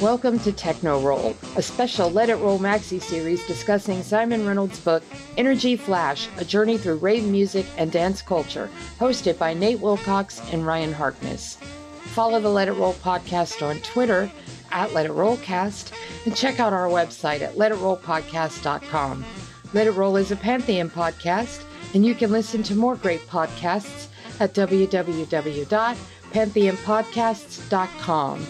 Welcome to Techno Roll, a special Let It Roll maxi series discussing Simon Reynolds' book Energy Flash: A Journey Through Rave Music and Dance Culture, hosted by Nate Wilcox and Ryan Harkness. Follow the Let It Roll podcast on Twitter at Let It Rollcast and check out our website at letitrollpodcast.com. Let It Roll is a Pantheon podcast, and you can listen to more great podcasts at www.pantheonpodcasts.com.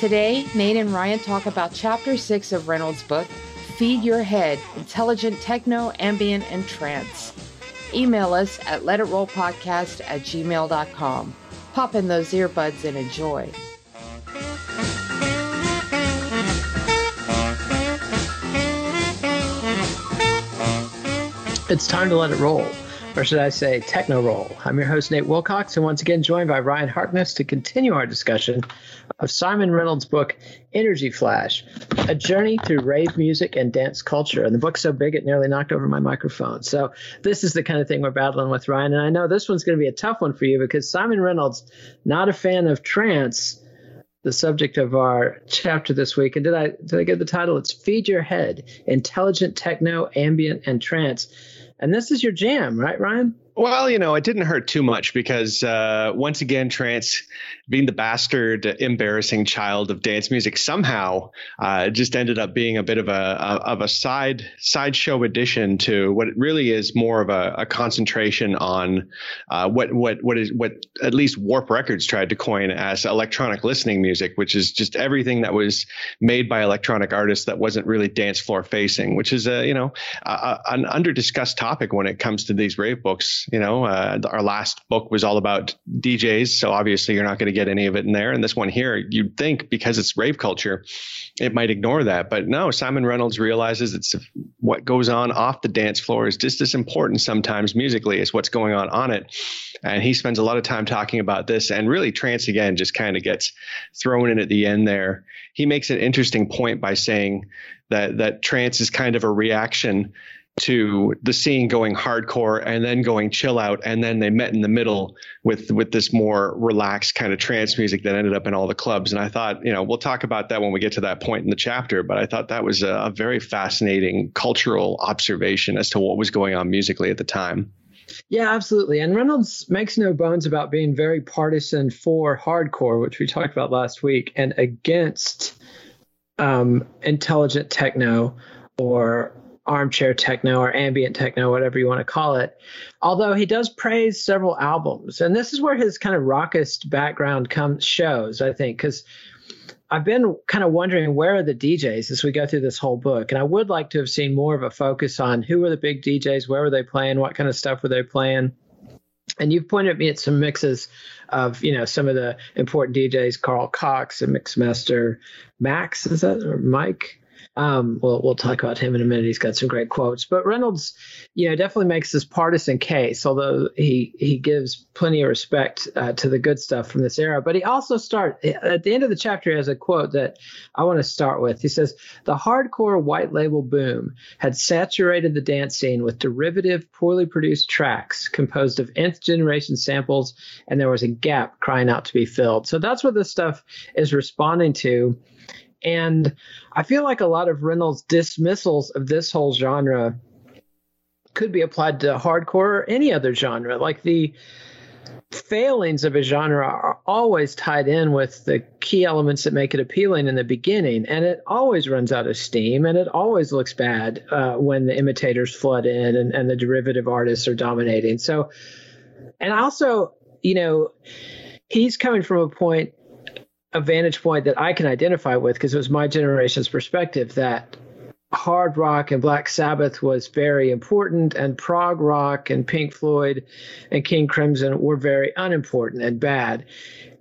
Today, Nate and Ryan talk about Chapter 6 of Reynolds' book, Feed Your Head Intelligent Techno, Ambient, and Trance. Email us at letitrollpodcast at gmail.com. Pop in those earbuds and enjoy. It's time to let it roll, or should I say, techno roll. I'm your host, Nate Wilcox, and once again joined by Ryan Harkness to continue our discussion of Simon Reynolds' book, Energy Flash A Journey Through Rave Music and Dance Culture. And the book's so big it nearly knocked over my microphone. So, this is the kind of thing we're battling with, Ryan. And I know this one's going to be a tough one for you because Simon Reynolds, not a fan of trance the subject of our chapter this week. And did I did I get the title? It's Feed Your Head: Intelligent Techno, Ambient, and Trance. And this is your jam, right, Ryan? Well, you know, it didn't hurt too much because uh, once again, trance, being the bastard, embarrassing child of dance music, somehow uh, just ended up being a bit of a, a of a side sideshow addition to what really is more of a, a concentration on uh, what what what is what at least Warp Records tried to coin as electronic listening music, which is just everything that was made by electronic artists that wasn't really dance floor facing, which is a you know a, an under discussed topic when it comes to these rave books you know, uh, our last book was all about DJs, so obviously you're not going to get any of it in there. And this one here, you'd think because it's rave culture, it might ignore that, but no. Simon Reynolds realizes it's what goes on off the dance floor is just as important sometimes musically as what's going on on it. And he spends a lot of time talking about this, and really, trance again just kind of gets thrown in at the end there. He makes an interesting point by saying that that trance is kind of a reaction to the scene going hardcore and then going chill out and then they met in the middle with with this more relaxed kind of trance music that ended up in all the clubs and i thought you know we'll talk about that when we get to that point in the chapter but i thought that was a, a very fascinating cultural observation as to what was going on musically at the time yeah, absolutely. And Reynolds makes no bones about being very partisan for hardcore, which we talked about last week, and against um, intelligent techno or armchair techno or ambient techno, whatever you want to call it. Although he does praise several albums, and this is where his kind of raucous background comes shows, I think, because I've been kind of wondering where are the DJs as we go through this whole book, and I would like to have seen more of a focus on who were the big DJs, where were they playing, what kind of stuff were they playing. And you've pointed me at some mixes of, you know, some of the important DJs, Carl Cox and Mixmaster Max, is that or Mike? Um, we'll we'll talk about him in a minute. He's got some great quotes. But Reynolds, you know, definitely makes this partisan case, although he he gives plenty of respect uh, to the good stuff from this era. But he also start at the end of the chapter. He has a quote that I want to start with. He says, "The hardcore white label boom had saturated the dance scene with derivative, poorly produced tracks composed of nth generation samples, and there was a gap crying out to be filled." So that's what this stuff is responding to. And I feel like a lot of Reynolds' dismissals of this whole genre could be applied to hardcore or any other genre. Like the failings of a genre are always tied in with the key elements that make it appealing in the beginning, and it always runs out of steam, and it always looks bad uh, when the imitators flood in and, and the derivative artists are dominating. So, and also, you know, he's coming from a point, a vantage point that I can identify with because it was my generation's perspective that hard rock and Black Sabbath was very important, and prog rock and Pink Floyd and King Crimson were very unimportant and bad.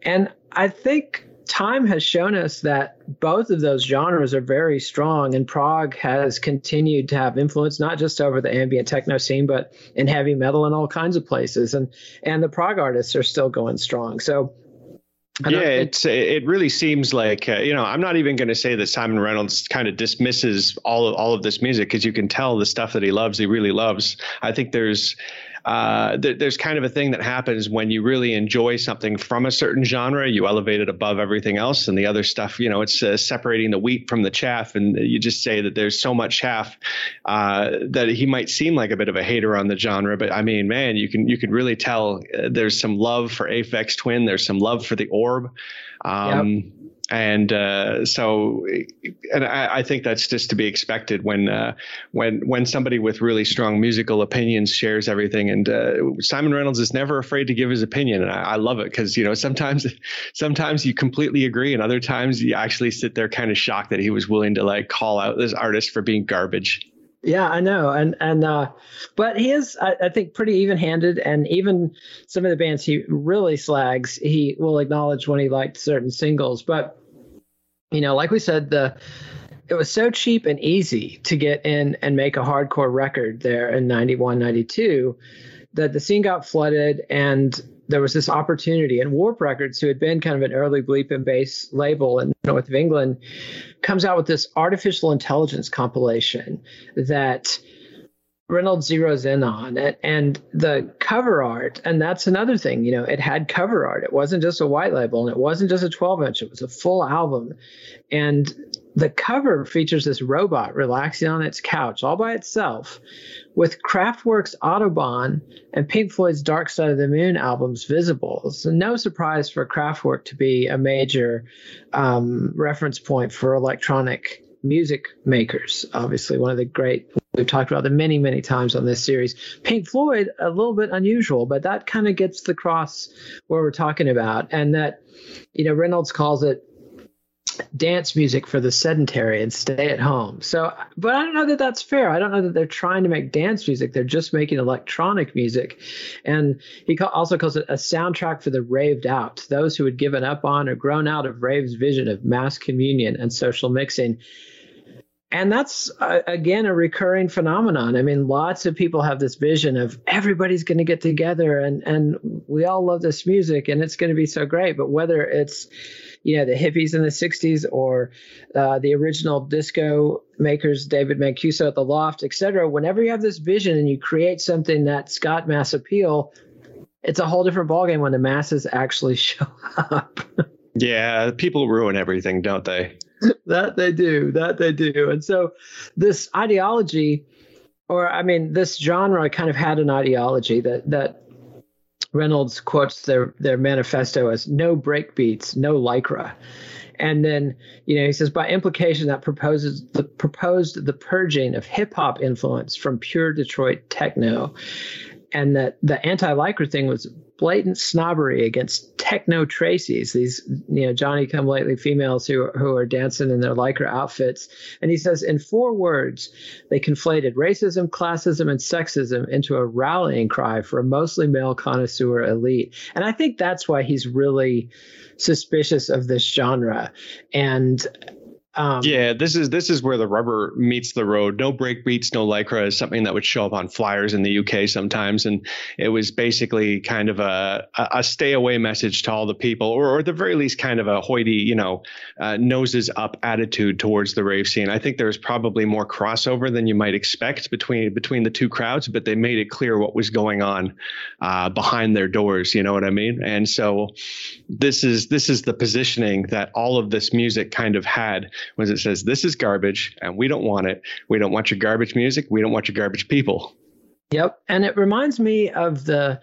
And I think time has shown us that both of those genres are very strong, and prog has continued to have influence not just over the ambient techno scene, but in heavy metal and all kinds of places. And and the prog artists are still going strong. So yeah, it's it really seems like uh, you know I'm not even going to say that Simon Reynolds kind of dismisses all of all of this music because you can tell the stuff that he loves he really loves. I think there's uh, th- there's kind of a thing that happens when you really enjoy something from a certain genre, you elevate it above everything else, and the other stuff, you know, it's uh, separating the wheat from the chaff, and you just say that there's so much chaff uh, that he might seem like a bit of a hater on the genre, but I mean, man, you can you can really tell uh, there's some love for Aphex Twin, there's some love for the Orb. Um, yep and uh, so and I, I, think that's just to be expected when uh, when when somebody with really strong musical opinions shares everything and uh, Simon Reynolds is never afraid to give his opinion and I, I love it because you know sometimes sometimes you completely agree and other times you actually sit there kind of shocked that he was willing to like call out this artist for being garbage. Yeah, I know, and and uh, but he is, I, I think, pretty even-handed, and even some of the bands he really slags, he will acknowledge when he liked certain singles. But you know, like we said, the it was so cheap and easy to get in and make a hardcore record there in 91, 92 that the scene got flooded and there was this opportunity. And Warp Records, who had been kind of an early bleep and bass label in north of England, comes out with this artificial intelligence compilation that Reynolds zeroes in on it and the cover art. And that's another thing, you know, it had cover art. It wasn't just a white label and it wasn't just a 12 inch, it was a full album. And the cover features this robot relaxing on its couch all by itself with Kraftwerk's Autobahn and Pink Floyd's Dark Side of the Moon albums visible. So no surprise for Kraftwerk to be a major um, reference point for electronic music makers. Obviously, one of the great we've talked about them many, many times on this series. Pink Floyd, a little bit unusual, but that kind of gets the cross where we're talking about, and that you know Reynolds calls it dance music for the sedentary and stay at home. So, but I don't know that that's fair. I don't know that they're trying to make dance music. They're just making electronic music. And he also calls it a soundtrack for the raved out, those who had given up on or grown out of rave's vision of mass communion and social mixing and that's uh, again a recurring phenomenon. I mean lots of people have this vision of everybody's going to get together and and we all love this music and it's going to be so great. But whether it's you know the hippies in the 60s or uh, the original disco makers david mancuso at the loft etc whenever you have this vision and you create something that's got mass appeal it's a whole different ballgame when the masses actually show up. Yeah people ruin everything don't they that they do. That they do. And so this ideology, or I mean, this genre kind of had an ideology that that Reynolds quotes their their manifesto as no breakbeats, no lycra. And then, you know, he says by implication that proposes the proposed the purging of hip hop influence from pure Detroit techno and that the anti-lycra thing was blatant snobbery against techno Tracy's, these you know Johnny come lately females who who are dancing in their lycra outfits. And he says in four words, they conflated racism, classism, and sexism into a rallying cry for a mostly male connoisseur elite. And I think that's why he's really suspicious of this genre. And um, yeah, this is this is where the rubber meets the road. No break beats, no lycra is something that would show up on flyers in the UK sometimes, and it was basically kind of a a stay away message to all the people, or, or at the very least, kind of a hoity, you know, uh, noses up attitude towards the rave scene. I think there's probably more crossover than you might expect between between the two crowds, but they made it clear what was going on uh, behind their doors. You know what I mean? And so this is this is the positioning that all of this music kind of had was it says this is garbage and we don't want it. We don't want your garbage music. We don't want your garbage people. Yep. And it reminds me of the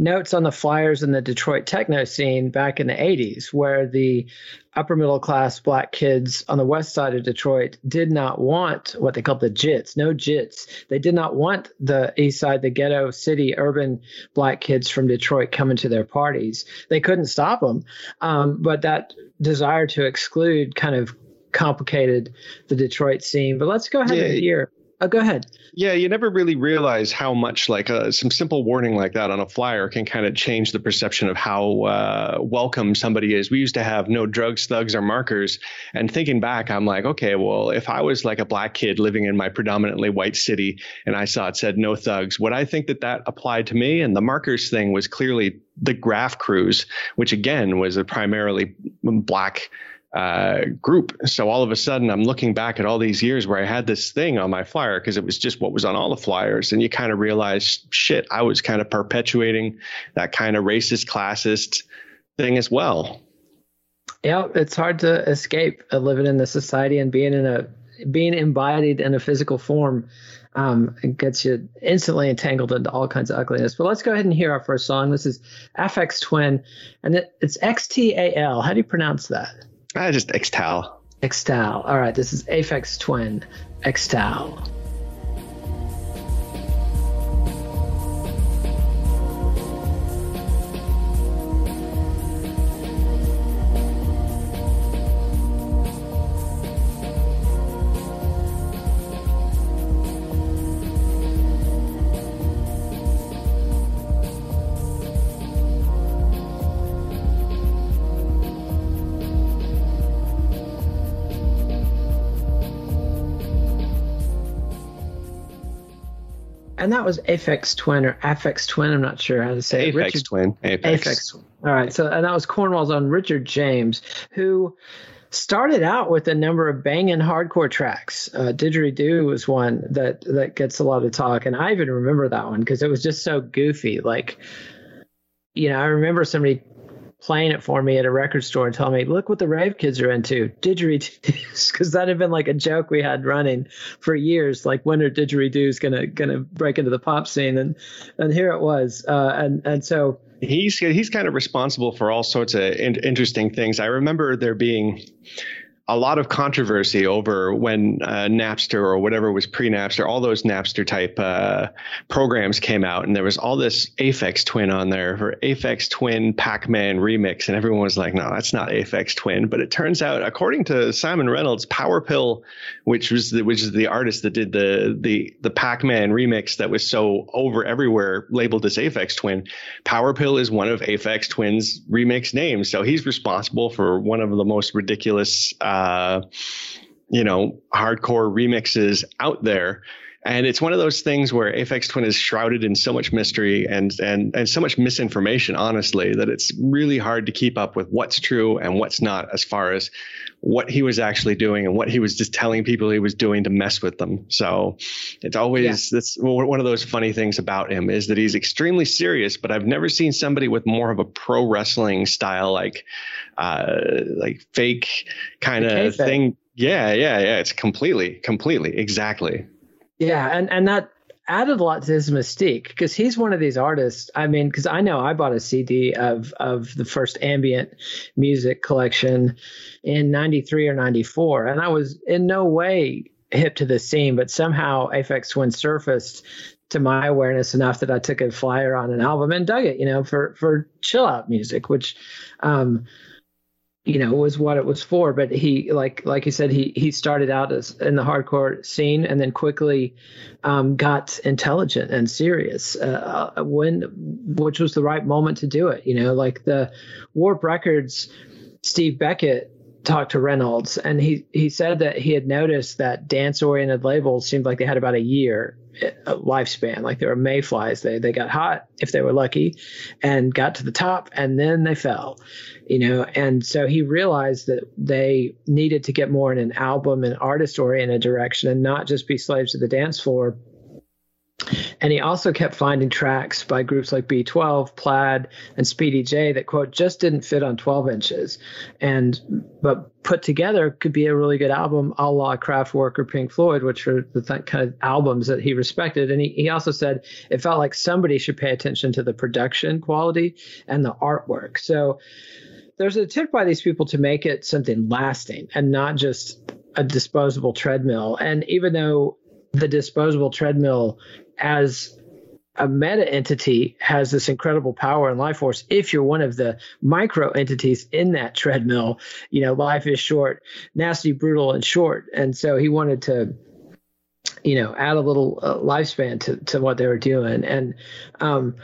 notes on the flyers in the Detroit techno scene back in the 80s, where the upper middle class black kids on the west side of Detroit did not want what they called the JITs, no JITs. They did not want the east side, the ghetto city, urban black kids from Detroit coming to their parties. They couldn't stop them. Um, but that desire to exclude kind of complicated the Detroit scene. But let's go ahead yeah. and hear Oh, go ahead. Yeah, you never really realize how much like uh, some simple warning like that on a flyer can kind of change the perception of how uh, welcome somebody is. We used to have no drugs, thugs, or markers, and thinking back, I'm like, okay, well, if I was like a black kid living in my predominantly white city and I saw it said no thugs, would I think that that applied to me? And the markers thing was clearly the graph crews, which again was a primarily black uh, group. So all of a sudden, I'm looking back at all these years where I had this thing on my flyer because it was just what was on all the flyers, and you kind of realize, shit, I was kind of perpetuating that kind of racist, classist thing as well. Yeah, it's hard to escape living in the society and being in a being embodied in a physical form. Um, gets you instantly entangled into all kinds of ugliness. But let's go ahead and hear our first song. This is Aphex Twin, and it, it's X T A L. How do you pronounce that? I just Xtal. Xtal. All right, this is Aphex Twin. Xtal. And that was Aphex Twin or Aphex Twin. I'm not sure how to say it. Aphex Richard, Twin. Aphex. Aphex. All right. So, and that was Cornwall's on Richard James, who started out with a number of banging hardcore tracks. Uh, Didgeridoo was one that that gets a lot of talk, and I even remember that one because it was just so goofy. Like, you know, I remember somebody playing it for me at a record store and telling me, "Look what the rave kids are into, didgeridoos," because that had been like a joke we had running for years. Like, when are didgeridoos gonna gonna break into the pop scene? And and here it was. Uh, and and so he's he's kind of responsible for all sorts of in- interesting things. I remember there being a lot of controversy over when uh, Napster or whatever was pre Napster, all those Napster type uh, programs came out, and there was all this Aphex Twin on there for Aphex Twin Pac Man remix, and everyone was like, "No, that's not Aphex Twin." But it turns out, according to Simon Reynolds, Power Pill, which was the, which is the artist that did the the the Pac Man remix that was so over everywhere, labeled as Aphex Twin, Power Pill is one of Aphex Twin's remix names, so he's responsible for one of the most ridiculous. Uh, uh, you know, hardcore remixes out there. And it's one of those things where Aphex Twin is shrouded in so much mystery and and and so much misinformation, honestly, that it's really hard to keep up with what's true and what's not as far as what he was actually doing and what he was just telling people he was doing to mess with them. So it's always yeah. that's one of those funny things about him is that he's extremely serious, but I've never seen somebody with more of a pro wrestling style like uh like fake kind of thing. Yeah, yeah, yeah. It's completely, completely, exactly. Yeah, and and that added a lot to his mystique because he's one of these artists. I mean, because I know I bought a CD of of the first ambient music collection in '93 or '94, and I was in no way hip to the scene, but somehow Aphex Twin surfaced to my awareness enough that I took a flyer on an album and dug it, you know, for for chill out music, which um, you know was what it was for. But he like like you said he he started out as in the hardcore scene and then quickly um, got intelligent and serious uh, uh, when which was the right moment to do it you know like the warp records steve beckett talked to reynolds and he he said that he had noticed that dance oriented labels seemed like they had about a year Uh, lifespan. Like there were mayflies. They they got hot if they were lucky and got to the top and then they fell you know? And so he realized that they needed to get more in an album and artist oriented direction and not just be slaves to the dance floor And he also kept finding tracks by groups like B12, Plaid, and Speedy J that quote just didn't fit on 12 inches, and but put together could be a really good album, a la Kraftwerk or Pink Floyd, which are the th- kind of albums that he respected. And he, he also said it felt like somebody should pay attention to the production quality and the artwork. So there's a attempt by these people to make it something lasting and not just a disposable treadmill. And even though the disposable treadmill as a meta entity has this incredible power and life force if you're one of the micro entities in that treadmill you know life is short nasty brutal and short. And so he wanted to you know add a little uh, lifespan to, to what they were doing. And um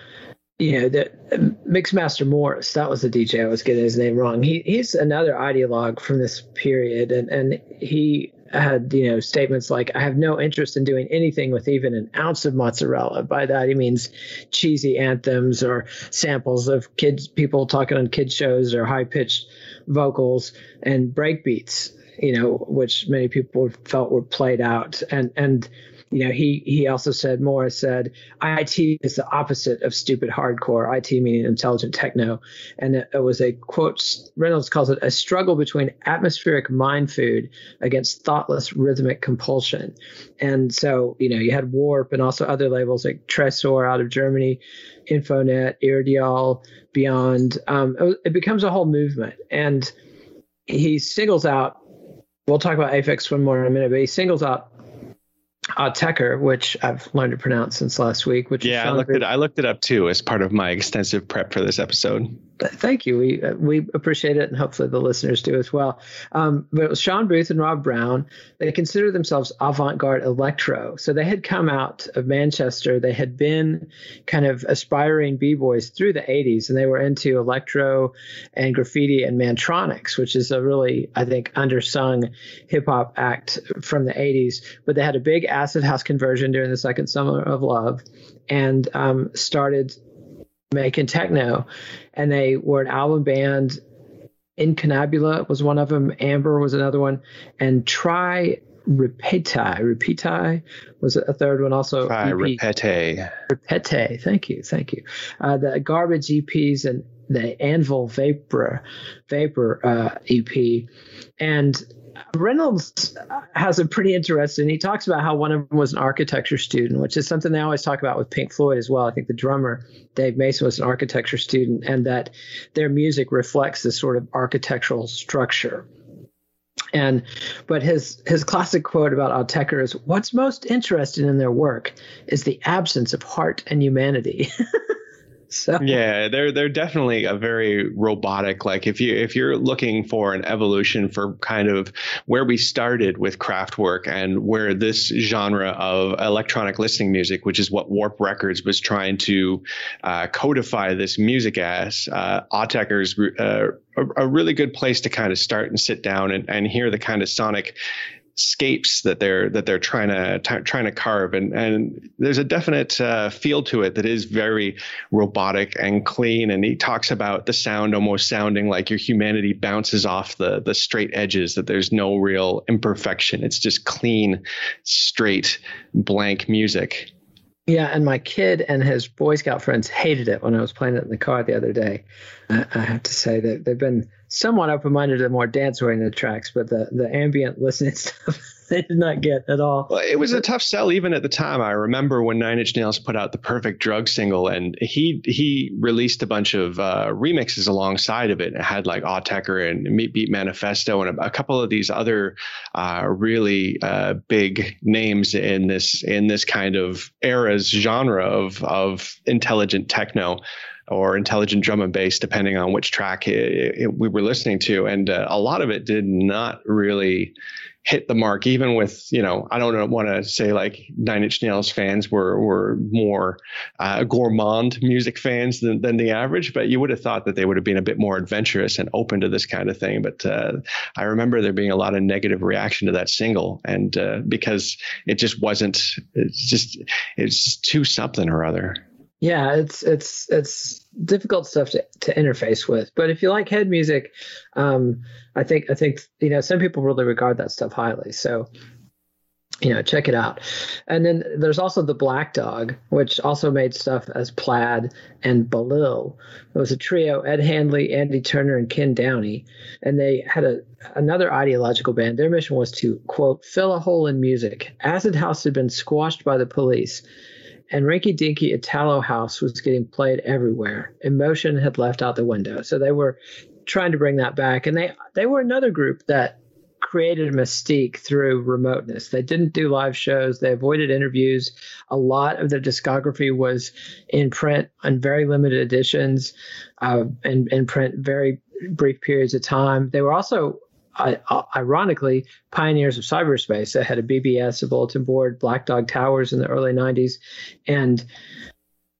you know that mixmaster morris that was the dj i was getting his name wrong. He he's another ideologue from this period. And and he had you know statements like i have no interest in doing anything with even an ounce of mozzarella. By that he means cheesy anthems or samples of kids people talking on kids shows or high pitched vocals and breakbeats you know which many people felt were played out. And and you know, he he also said Morris said IT is the opposite of stupid hardcore. IT meaning intelligent techno, and it, it was a quote. Reynolds calls it a struggle between atmospheric mind food against thoughtless rhythmic compulsion. And so, you know, you had Warp and also other labels like Tresor out of Germany, Infonet, Irradial, Beyond. Um, it, it becomes a whole movement, and he singles out. We'll talk about Aphex one more in a minute, but he singles out Uh, Autechre, which I've learned to pronounce since last week. Which yeah, I looked it. I looked it up too as part of my extensive prep for this episode. Thank you. We uh, we appreciate it, and hopefully the listeners do as well. Um, but it was Sean Booth and Rob Brown. They consider themselves avant-garde electro. So they had come out of Manchester. They had been kind of aspiring b-boys through the 80s, and they were into electro and graffiti and Mantronix, which is a really I think undersung hip hop act from the 80s. But they had a big acid house conversion during the second summer of love, and um, started making techno, and they were an album band. Incunabula was one of them. Amber was another one, and Try Repeti. Repeti was a third one. Also, Try Repete. Repete. Thank you, thank you. Uh, the Garbage EPs and the Anvil Vapre Vapor uh, EP, and Reynolds has a pretty interesting. He talks about how one of them was an architecture student, which is something they always talk about with Pink Floyd as well. I think the drummer Dave Mason was an architecture student, and that their music reflects this sort of architectural structure. And but his his classic quote about Autechre is, "What's most interesting in their work is the absence of heart and humanity." So yeah, they're they're definitely a very robotic. Like if you if you're looking for an evolution for kind of where we started with Kraftwerk and where this genre of electronic listening music, which is what Warp Records was trying to uh, codify this music as, uh, Autechre's uh, a really good place to kind of start and sit down and, and hear the kind of sonic scapes that they're that they're trying to t- trying to carve. And and there's a definite uh, feel to it that is very robotic and clean. And he talks about the sound almost sounding like your humanity bounces off the the straight edges that there's no real imperfection. It's just clean straight blank music. Yeah, and my kid and his Boy Scout friends hated it when I was playing it in the car the other day. I, I have to say that they've been somewhat open-minded to more dance-oriented tracks, but the the ambient listening stuff they did not get at all. Well, it was a tough sell even at the time. I remember when Nine Inch Nails put out the Perfect Drug single, and he he released a bunch of uh, remixes alongside of it. It had like Autechre and Meat Beat Manifesto and a, a couple of these other uh, really uh, big names in this in this kind of era's genre of of intelligent techno or intelligent drum and bass, depending on which track it, it, we were listening to. And uh, a lot of it did not really hit the mark, even with, you know, I don't want to say like Nine Inch Nails fans were, were more uh, gourmand music fans than, than the average, but you would have thought that they would have been a bit more adventurous and open to this kind of thing. But uh, I remember there being a lot of negative reaction to that single. And uh, because it just wasn't, it's just, it's just too something or other. Yeah, it's it's it's difficult stuff to, to interface with. But if you like head music, um, I think I think you know some people really regard that stuff highly. So you know, check it out. And then there's also the Black Dog, which also made stuff as Plaid and Balil. It was a trio: Ed Handley, Andy Turner, and Ken Downie. And they had a another ideological band. Their mission was to quote fill a hole in music. Acid House had been squashed by the police. And Rinky Dinky Italo House was getting played everywhere. Emotion had left out the window. So they were trying to bring that back. And they they were another group that created a mystique through remoteness. They didn't do live shows. They avoided interviews. A lot of their discography was in print on very limited editions, uh, and in print very brief periods of time. They were also uh, ironically, pioneers of cyberspace. They had a BBS, a bulletin board, Black Dog Towers in the early 90s. And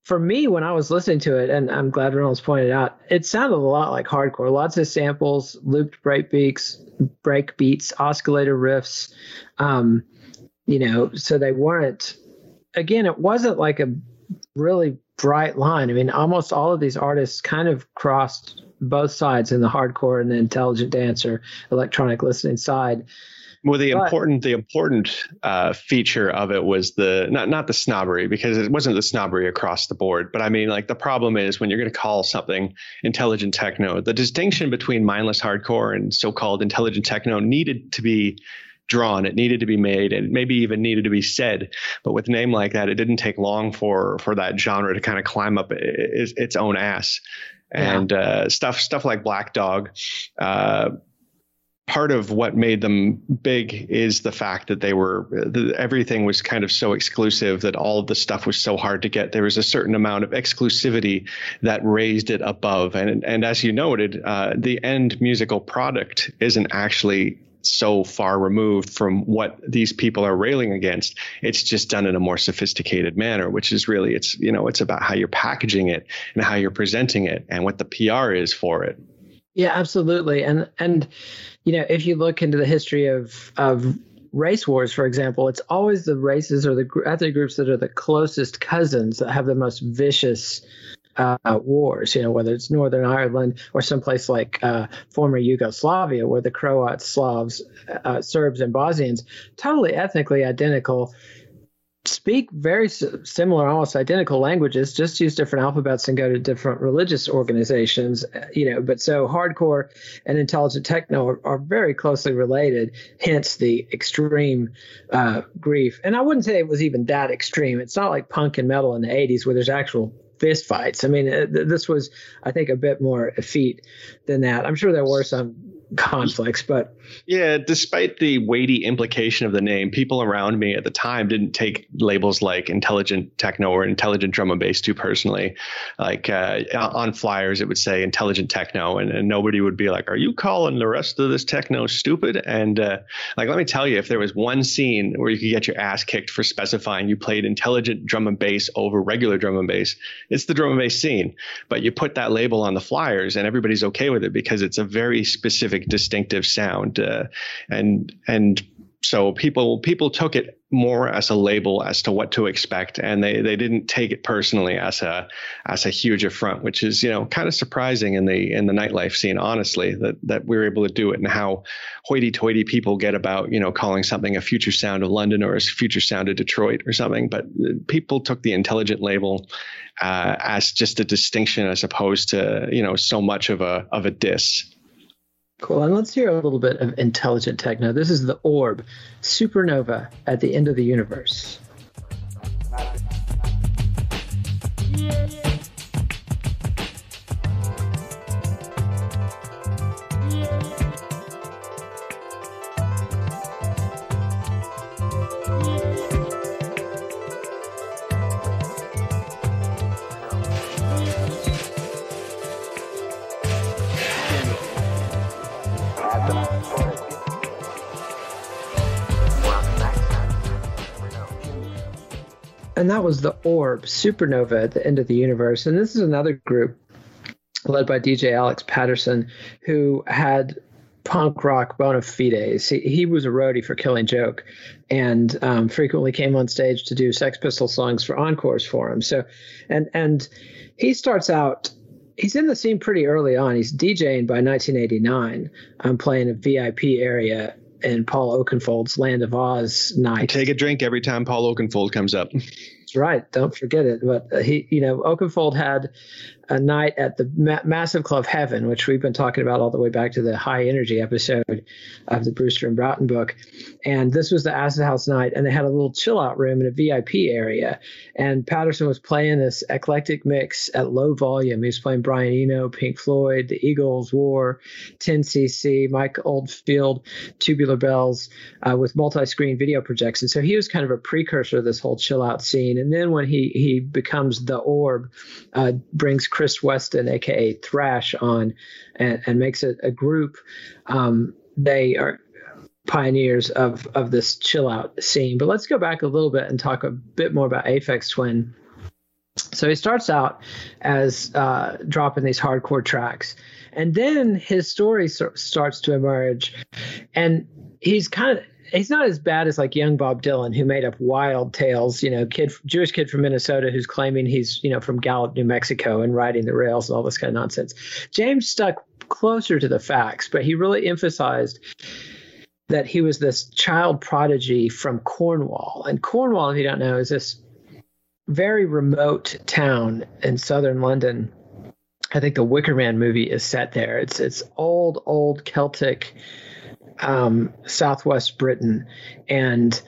for me, when I was listening to it, and I'm glad Reynolds pointed out, it sounded a lot like hardcore. Lots of samples, looped breakbeats, break beats, oscillator riffs. Um, you know, so they weren't. Again, it wasn't like a really bright line. I mean, almost all of these artists kind of crossed both sides in the hardcore and the intelligent dancer electronic listening side. Well, the but, important the important uh, feature of it was the not not the snobbery because it wasn't the snobbery across the board, but I mean like the problem is when you're going to call something intelligent techno, the distinction between mindless hardcore and so-called intelligent techno needed to be drawn. It needed to be made, and maybe even needed to be said. But with a name like that, it didn't take long for for that genre to kind of climb up its, its own ass. And yeah. uh, stuff stuff like Black Dog. Uh, part of what made them big is the fact that they were the, everything was kind of so exclusive that all of the stuff was so hard to get there was a certain amount of exclusivity that raised it above and and as you noted uh, the end musical product isn't actually so far removed from what these people are railing against it's just done in a more sophisticated manner which is really it's you know it's about how you're packaging it and how you're presenting it and what the pr is for it. Yeah absolutely. And and you know, if you look into the history of of race wars, for example, it's always the races or the ethnic groups that are the closest cousins that have the most vicious uh, wars. You know, whether it's Northern Ireland or someplace like uh, former Yugoslavia, where the Croats, Slavs, uh, Serbs, and Bosnians, totally ethnically identical, speak very similar, almost identical languages, just use different alphabets and go to different religious organizations. You know, but so hardcore and intelligent techno are, are very closely related. Hence the extreme uh, grief. And I wouldn't say it was even that extreme. It's not like punk and metal in the '80s where there's actual fist fights. I mean, uh, this was, I think, a bit more effete than that. I'm sure there were some conflicts, but yeah, despite the weighty implication of the name, people around me at the time didn't take labels like intelligent techno or intelligent drum and bass too personally. Like uh, on flyers, it would say intelligent techno, and, and, nobody would be like, "Are you calling the rest of this techno stupid?" And uh, like, let me tell you, if there was one scene where you could get your ass kicked for specifying you played intelligent drum and bass over regular drum and bass, it's the drum and bass scene. But you put that label on the flyers, and everybody's okay with it because it's a very specific, distinctive sound. Uh, and and so people people took it more as a label as to what to expect and they they didn't take it personally as a as a huge affront which is you know kind of surprising in the in the nightlife scene honestly that that we are able to do it and how hoity-toity people get about you know calling something a future sound of london or a future sound of detroit or something but people took the intelligent label uh, as just a distinction as opposed to you know so much of a of a diss Cool. And let's hear a little bit of intelligent techno. This is the orb, supernova at the end of the universe. And that was the Orb Supernova at the end of the universe. And this is another group led by DJ Alex Paterson, who had punk rock bona fides. He, he was a roadie for Killing Joke, and um, frequently came on stage to do Sex Pistol songs for encores for him. So, and and he starts out. He's in the scene pretty early on. He's DJing by 1989. I'm playing a VIP area in Paul Oakenfold's Land of Oz night. Take a drink every time Paul Oakenfold comes up. Right. Don't forget it. But uh, he, you know, Oakenfold had a night at the Ma- Massive Club Heaven, which we've been talking about all the way back to the high energy episode of the Brewster and Broughton book. And this was the Acid House night, and they had a little chill out room in a VIP area. And Paterson was playing this eclectic mix at low volume. He was playing Brian Eno, Pink Floyd, the Eagles, War, 10cc, Mike Oldfield, Tubular Bells, uh, with multi screen video projections. So he was kind of a precursor of this whole chill out scene. And then when he, he becomes the orb, uh, brings Kris Weston, aka Thrash, on and, and makes it a group. Um, they are pioneers of of this chill out scene. But let's go back a little bit and talk a bit more about Aphex Twin. So he starts out as uh, dropping these hardcore tracks, and then his story starts to emerge, and he's kind of he's not as bad as like young Bob Dylan, who made up wild tales. You know, kid, Jewish kid from Minnesota who's claiming he's you know from Gallup, New Mexico, and riding the rails and all this kind of nonsense. James stuck closer to the facts, but he really emphasized that he was this child prodigy from Cornwall. And Cornwall, if you don't know, is this very remote town in southern London. I think the Wicker Man movie is set there. It's it's old, old Celtic um, southwest Britain, and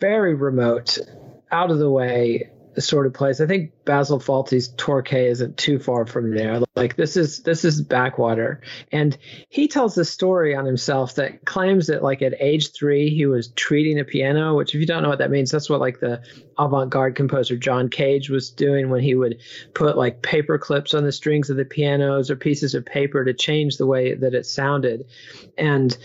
very remote, out of the way sort of place. I think Basil Fawlty's Torquay isn't too far from there. Like this is this is backwater, and he tells the story on himself that claims that like at age three he was treating a piano. Which, if you don't know what that means, that's what like the avant-garde composer John Cage was doing when he would put like paper clips on the strings of the pianos or pieces of paper to change the way that it sounded, and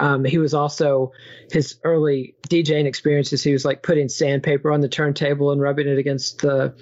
um, he was also his early DJing experiences. He was like putting sandpaper on the turntable and rubbing it against the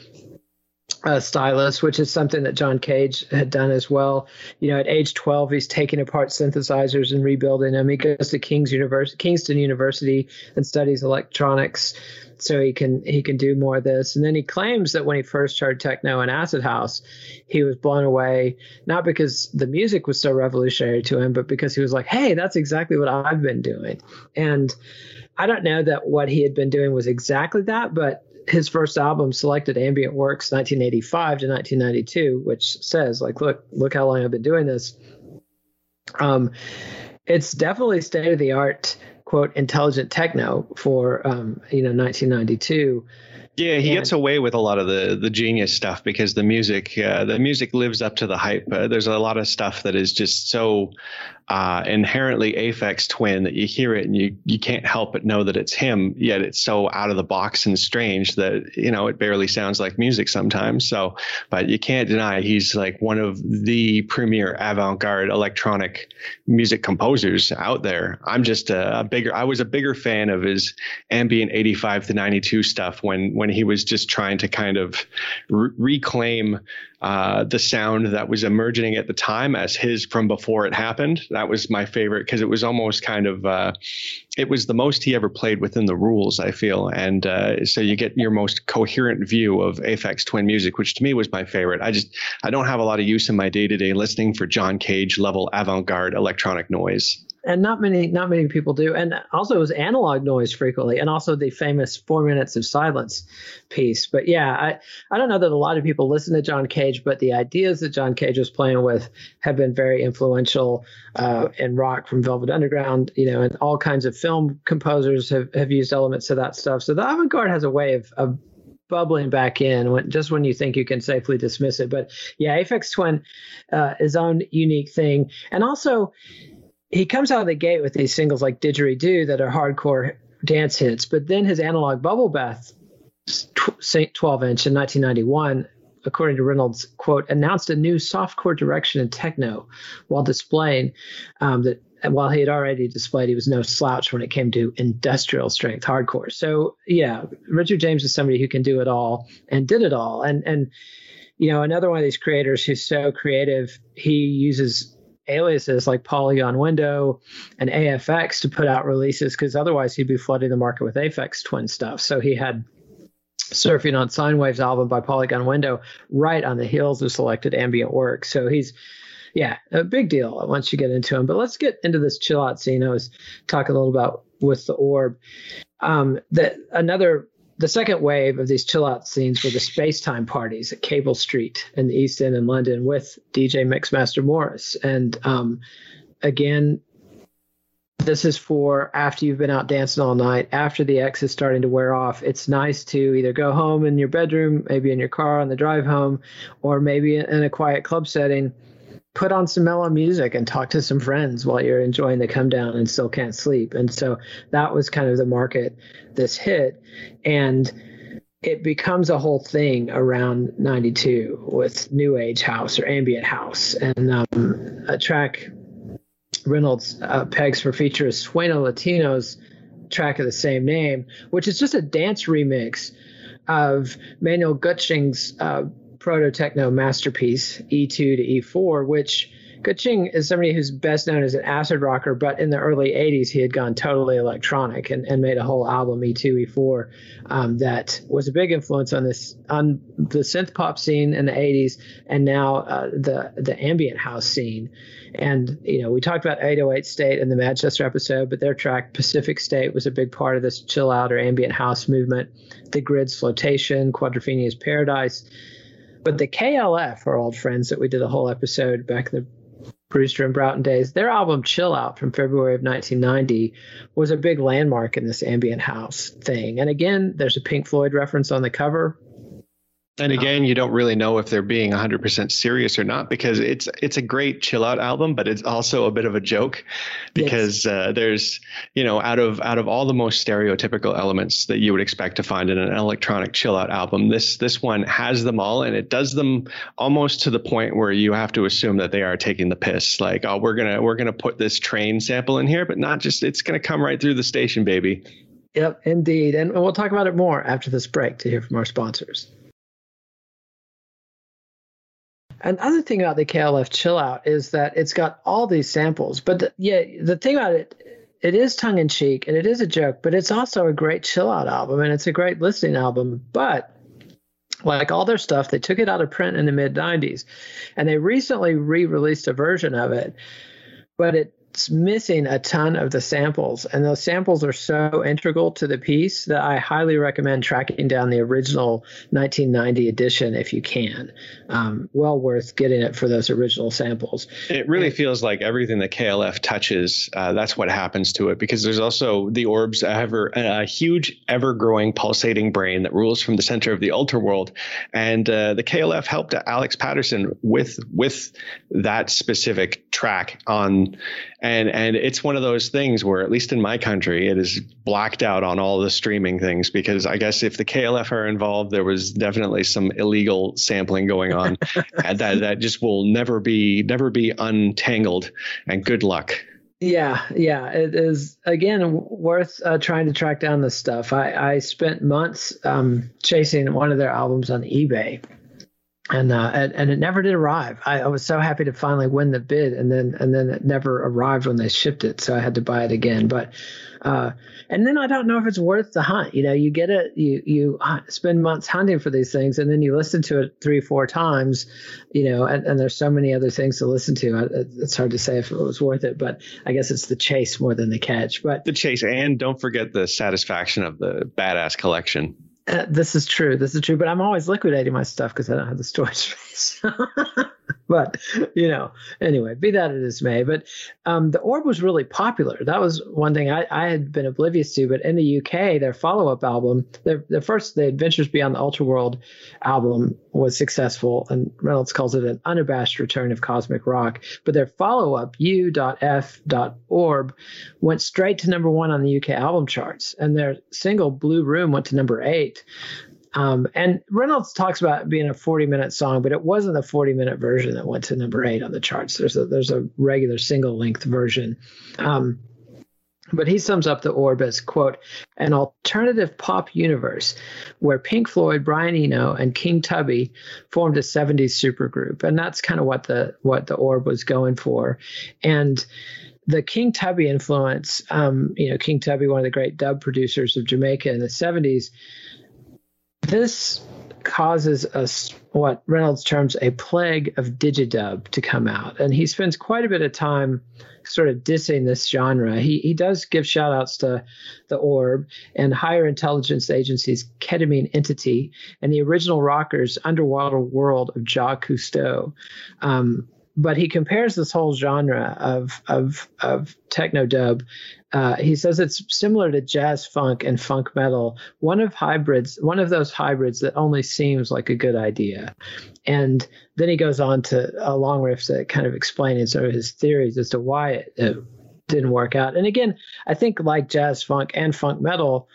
uh, stylus, which is something that John Cage had done as well. You know, at age 12, he's taking apart synthesizers and rebuilding them. He goes to King's University, Kingston University and studies electronics so he can he can do more of this. And then he claims that when he first heard techno and acid house, he was blown away not because the music was so revolutionary to him, but because he was like, "Hey, that's exactly what I've been doing." And I don't know that what he had been doing was exactly that, but his first album, Selected Ambient Works, 1985 to 1992, which says like, "Look, look how long I've been doing this." Um, it's definitely state of the art quote intelligent techno for um, you know 1992 yeah, he and, gets away with a lot of the the genius stuff because the music uh, the music lives up to the hype. Uh, there's a lot of stuff that is just so uh, inherently Aphex Twin that you hear it and you you can't help but know that it's him. Yet it's so out of the box and strange that you know it barely sounds like music sometimes. So, but you can't deny he's like one of the premier avant-garde electronic music composers out there. I'm just a, a bigger. I was a bigger fan of his ambient 85 to 92 stuff when when he was just trying to kind of re- reclaim uh, the sound that was emerging at the time as his from before it happened. That was my favorite because it was almost kind of uh, it was the most he ever played within the rules. I feel, and uh, so you get your most coherent view of Aphex Twin music, which to me was my favorite. I just I don't have a lot of use in my day to day listening for John Cage level avant garde electronic noise and not many not many people do. And also it was analog noise frequently and also the famous four minutes of silence piece. But yeah i i don't know that a lot of people listen to john cage but the ideas that john cage was playing with have been very influential uh, in rock from velvet underground you know and all kinds of film composers have, have used elements of that stuff. So the avant-garde has a way of, of bubbling back in when just when you think you can safely dismiss it. But yeah, Aphex Twin, uh, his own unique thing, and also he comes out of the gate with these singles like Didgeridoo that are hardcore dance hits, but then his analog bubble bath 12 inch in 1991 according to Reynolds, quote, announced a new softcore direction in techno while displaying um, that while he had already displayed he was no slouch when it came to industrial strength hardcore. So yeah, Richard James is somebody who can do it all and did it all. And and you know, another one of these creators who's so creative, he uses aliases like Polygon Window and AFX to put out releases because otherwise he'd be flooding the market with Aphex Twin stuff. So he had Surfing on Sine Waves album by Polygon Window right on the heels of selected ambient work. So he's yeah, a big deal once you get into him. But let's get into this chill out scene. I was talking a little about with the orb. Um, that another the second wave of these chill out scenes were the space time parties at Cable Street in the East End in London with DJ Mixmaster Morris. And um, again, this is for after you've been out dancing all night, after the X is starting to wear off. It's nice to either go home in your bedroom, maybe in your car on the drive home, or maybe in a quiet club setting. Put on some mellow music and talk to some friends while you're enjoying the come down and still can't sleep. And so that was kind of the market this hit. And it becomes a whole thing around 92 with new age house or ambient house and um, a track Reynolds uh, pegs for feature is Sueno Latino's track of the same name, which is just a dance remix of Manuel Göttsching's uh, proto techno masterpiece E2 to E4, which Göttsching is somebody who's best known as an acid rocker, but in the early 80s, he had gone totally electronic and, and made a whole album, E2, E4, um, that was a big influence on this on the synth pop scene in the 80s and now uh, the the ambient house scene. And you know, we talked about 808 State in the Manchester episode, but their track Pacific State was a big part of this chill out or ambient house movement. The Grid's Flotation, Quadrophenia's Paradise. But the KLF, our old friends that we did a whole episode back in the Brewster and Broughton days, their album Chill Out from February of 1990 was a big landmark in this ambient house thing. And again, there's a Pink Floyd reference on the cover. And again, you don't really know if they're being 100% serious or not because it's it's a great chill out album, but it's also a bit of a joke because yes. uh, there's you know out of out of all the most stereotypical elements that you would expect to find in an electronic chill out album, this this one has them all, and it does them almost to the point where you have to assume that they are taking the piss. Like, oh, we're gonna we're gonna put this train sample in here, but not just it's gonna come right through the station, baby. Yep, indeed, and we'll talk about it more after this break to hear from our sponsors. Another thing about the KLF Chill Out is that it's got all these samples, but the, yeah, the thing about it, it is tongue in cheek and it is a joke, but it's also a great chill out album and it's a great listening album. But like all their stuff, they took it out of print in the mid 90s and they recently re released a version of it, but it it's missing a ton of the samples, and those samples are so integral to the piece that I highly recommend tracking down the original 1990 edition if you can. Um, well worth getting it for those original samples. It really and, feels like everything that KLF touches, uh, that's what happens to it, because there's also the orbs ever a huge, ever-growing, pulsating brain that rules from the center of the ultra world, and uh, the KLF helped Alex Paterson with with that specific track on and and it's one of those things where at least in my country it is blacked out on all the streaming things because I guess if the KLF are involved there was definitely some illegal sampling going on and that that just will never be never be untangled and good luck. Yeah, yeah, it is again worth uh, trying to track down this stuff. I, I spent months um, chasing one of their albums on eBay, and, uh, and and it never did arrive. I, I, was so happy to finally win the bid, and then and then it never arrived when they shipped it, so I had to buy it again. But uh, and then I don't know if it's worth the hunt. You know, you get it, you you spend months hunting for these things, and then you listen to it three four times. You know, and, and there's so many other things to listen to. It's hard to say if it was worth it, but I guess it's the chase more than the catch. But the chase, and don't forget the satisfaction of the badass collection. Uh, this is true. This is true. But I'm always liquidating my stuff because I don't have the storage space. but you know, anyway, be that as it may. But um, the orb was really popular. That was one thing I, I had been oblivious to. But in the UK, their follow-up album, their, their first, the Adventures Beyond the Ultra World album, was successful, and Reynolds calls it an unabashed return of cosmic rock. But their follow-up, U.F.Orb, went straight to number one on the UK album charts, and their single Blue Room went to number eight. Um, and Reynolds talks about being a 40 minute song, but it wasn't a 40 minute version that went to number eight on the charts. There's a there's a regular single length version. Um, but he sums up the orb as quote an alternative pop universe where Pink Floyd, Brian Eno, and King Tubby formed a 70s supergroup, and that's kind of what the what the orb was going for, and the King Tubby influence, um, you know, King Tubby, one of the great dub producers of Jamaica in the 70s, this causes us what Reynolds terms a plague of digidub to come out. And he spends quite a bit of time sort of dissing this genre. He, he does give shout outs to the Orb and higher intelligence agencies Ketamine Entity and the original rockers Underwater World of Jacques Cousteau. Um, but he compares this whole genre of of of techno dub. Uh, he says it's similar to jazz funk and funk metal. One of hybrids, one of those hybrids that only seems like a good idea. And then he goes on to a long riff that kind of explaining some of his theories as to why it, it didn't work out. And again, I think like jazz funk and funk metal,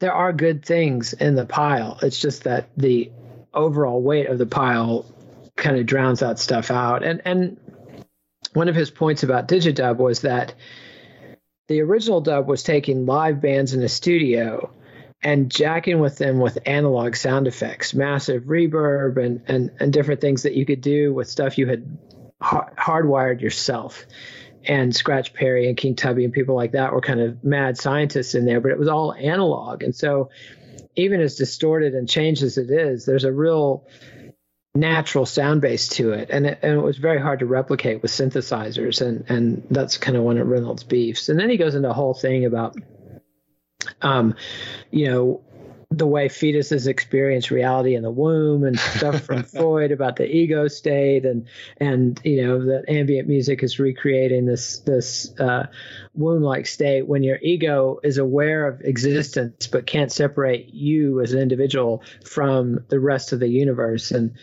there are good things in the pile. It's just that the overall weight of the pile kind of drowns that stuff out. And and one of his points about digidub was that the original dub was taking live bands in a studio and jacking with them with analog sound effects, massive reverb and and and different things that you could do with stuff you had hardwired yourself. And Scratch Perry and King Tubby and people like that were kind of mad scientists in there, but it was all analog. And so even as distorted and changed as it is, there's a real natural sound base to it, and it, and it was very hard to replicate with synthesizers, and and that's kind of one of Reynolds' beefs. And then he goes into a whole thing about, um, you know, the way fetuses experience reality in the womb and stuff from Freud about the ego state and and you know that ambient music is recreating this this uh, womb like state when your ego is aware of existence but can't separate you as an individual from the rest of the universe and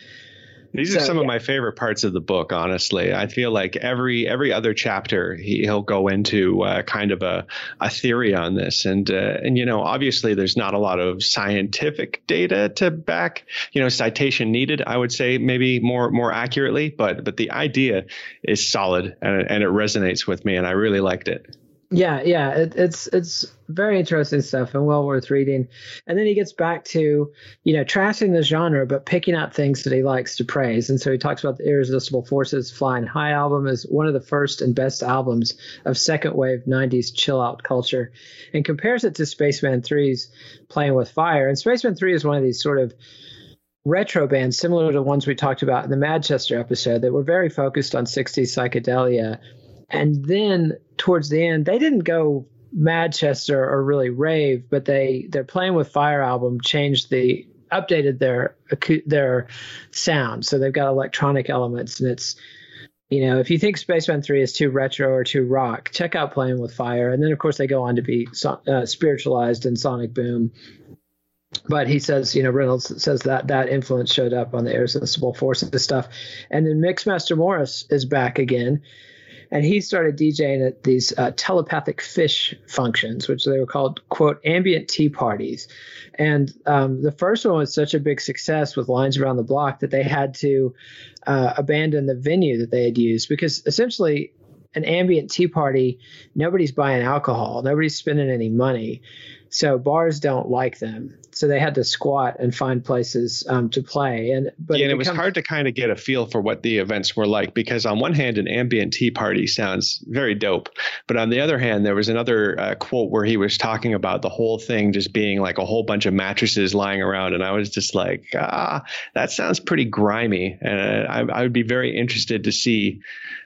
these so, are some yeah. of my favorite parts of the book. Honestly, I feel like every every other chapter he, will go into uh, kind of a, a theory on this, and uh, and you know obviously there's not a lot of scientific data to back you know citation needed. I would say maybe more more accurately, but but the idea is solid and and it resonates with me, and I really liked it. Yeah, yeah, it, it's it's very interesting stuff and well worth reading. And then he gets back to you know trashing the genre, but picking out things that he likes to praise. And so he talks about the Irresistible Forces Flying High album as one of the first and best albums of second wave '90s chill out culture, and compares it to Spacemen 3's Playing with Fire. And Spacemen 3 is one of these sort of retro bands similar to the ones we talked about in the Manchester episode that were very focused on 60s psychedelia and then towards the end, they didn't go Manchester or really rave, but they their playing with Fire album changed the updated their their sound. So they've got electronic elements, and it's you know if you think Spacemen Three is too retro or too rock, check out Playing with Fire, and then of course they go on to be uh, spiritualized in Sonic Boom. But he says, you know, Reynolds says that that influence showed up on the Irresistible Forces stuff, and then Mixmaster Morris is back again and he started DJing at these uh, telepathic fish functions, which they were called quote ambient tea parties. And um, the first one was such a big success with lines around the block that they had to uh, abandon the venue that they had used because essentially an ambient tea party, nobody's buying alcohol, nobody's spending any money. So bars don't like them so they had to squat and find places um, to play. And but yeah, and it, becomes, was hard to kind of get a feel for what the events were like because on one hand, an ambient tea party sounds very dope, but on the other hand, there was another uh, quote where he was talking about the whole thing just being like a whole bunch of mattresses lying around, and I was just like, ah, that sounds pretty grimy, and I, I would be very interested to see.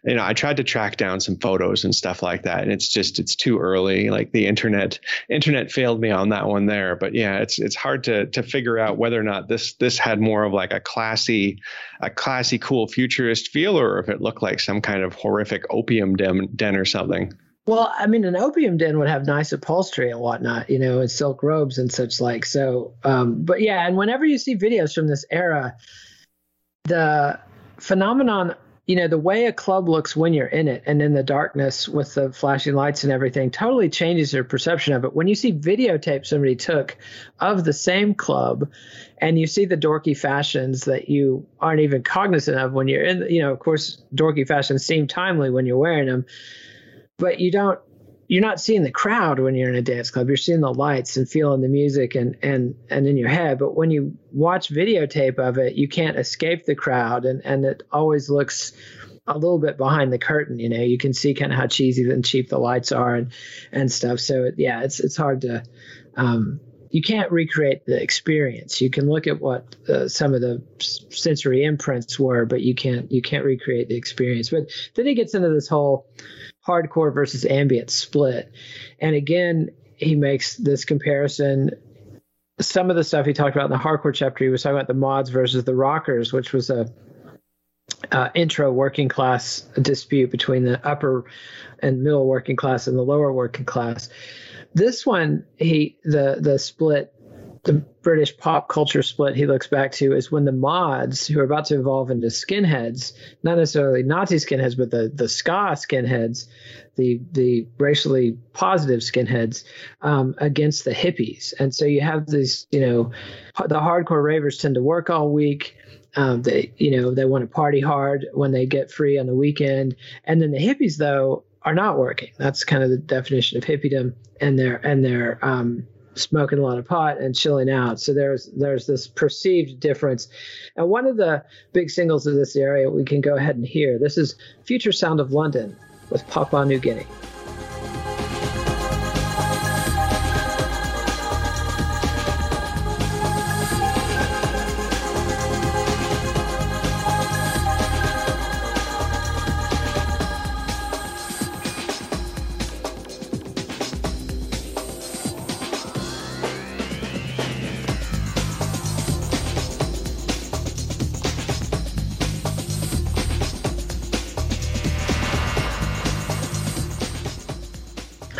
You know, I tried to track down some photos and stuff like that, and it's just it's too early. Like the internet, internet failed me on that one there. But yeah, it's it's hard to to figure out whether or not this this had more of like a classy, a classy, cool futurist feel, or if it looked like some kind of horrific opium den, den or something. Well, I mean, an opium den would have nice upholstery and whatnot, you know, and silk robes and such like. So, um, but yeah, and whenever you see videos from this era, the phenomenon you know the way a club looks when you're in it and in the darkness with the flashing lights and everything totally changes your perception of it. When you see videotape somebody took of the same club and you see the dorky fashions that you aren't even cognizant of when you're in you know of course dorky fashions seem timely when you're wearing them but you don't you're not seeing the crowd when you're in a dance club. You're seeing the lights and feeling the music and and and in your head. But when you watch videotape of it, you can't escape the crowd, and and it always looks a little bit behind the curtain. You know, you can see kind of how cheesy and cheap the lights are and and stuff. So yeah, it's it's hard to um, you can't recreate the experience. You can look at what uh, some of the sensory imprints were, but you can't you can't recreate the experience. But then he gets into this whole hardcore versus ambient split, and again he makes this comparison. Some of the stuff he talked about in the hardcore chapter, he was talking about the mods versus the rockers, which was a uh, intro working class dispute between the upper and middle working class and the lower working class. This one, he the the split, the British pop culture split he looks back to is when the mods who are about to evolve into skinheads, not necessarily Nazi skinheads, but the the ska skinheads, the the racially positive skinheads um, against the hippies, and so you have these, you know, the hardcore ravers tend to work all week um, they, you know, they want to party hard when they get free on the weekend. And then the hippies, though, are not working. That's kind of the definition of hippiedom, and they're and they're um, smoking a lot of pot and chilling out. So there's there's this perceived difference. And one of the big singles of this area we can go ahead and hear. This is Future Sound of London with Papua New Guinea.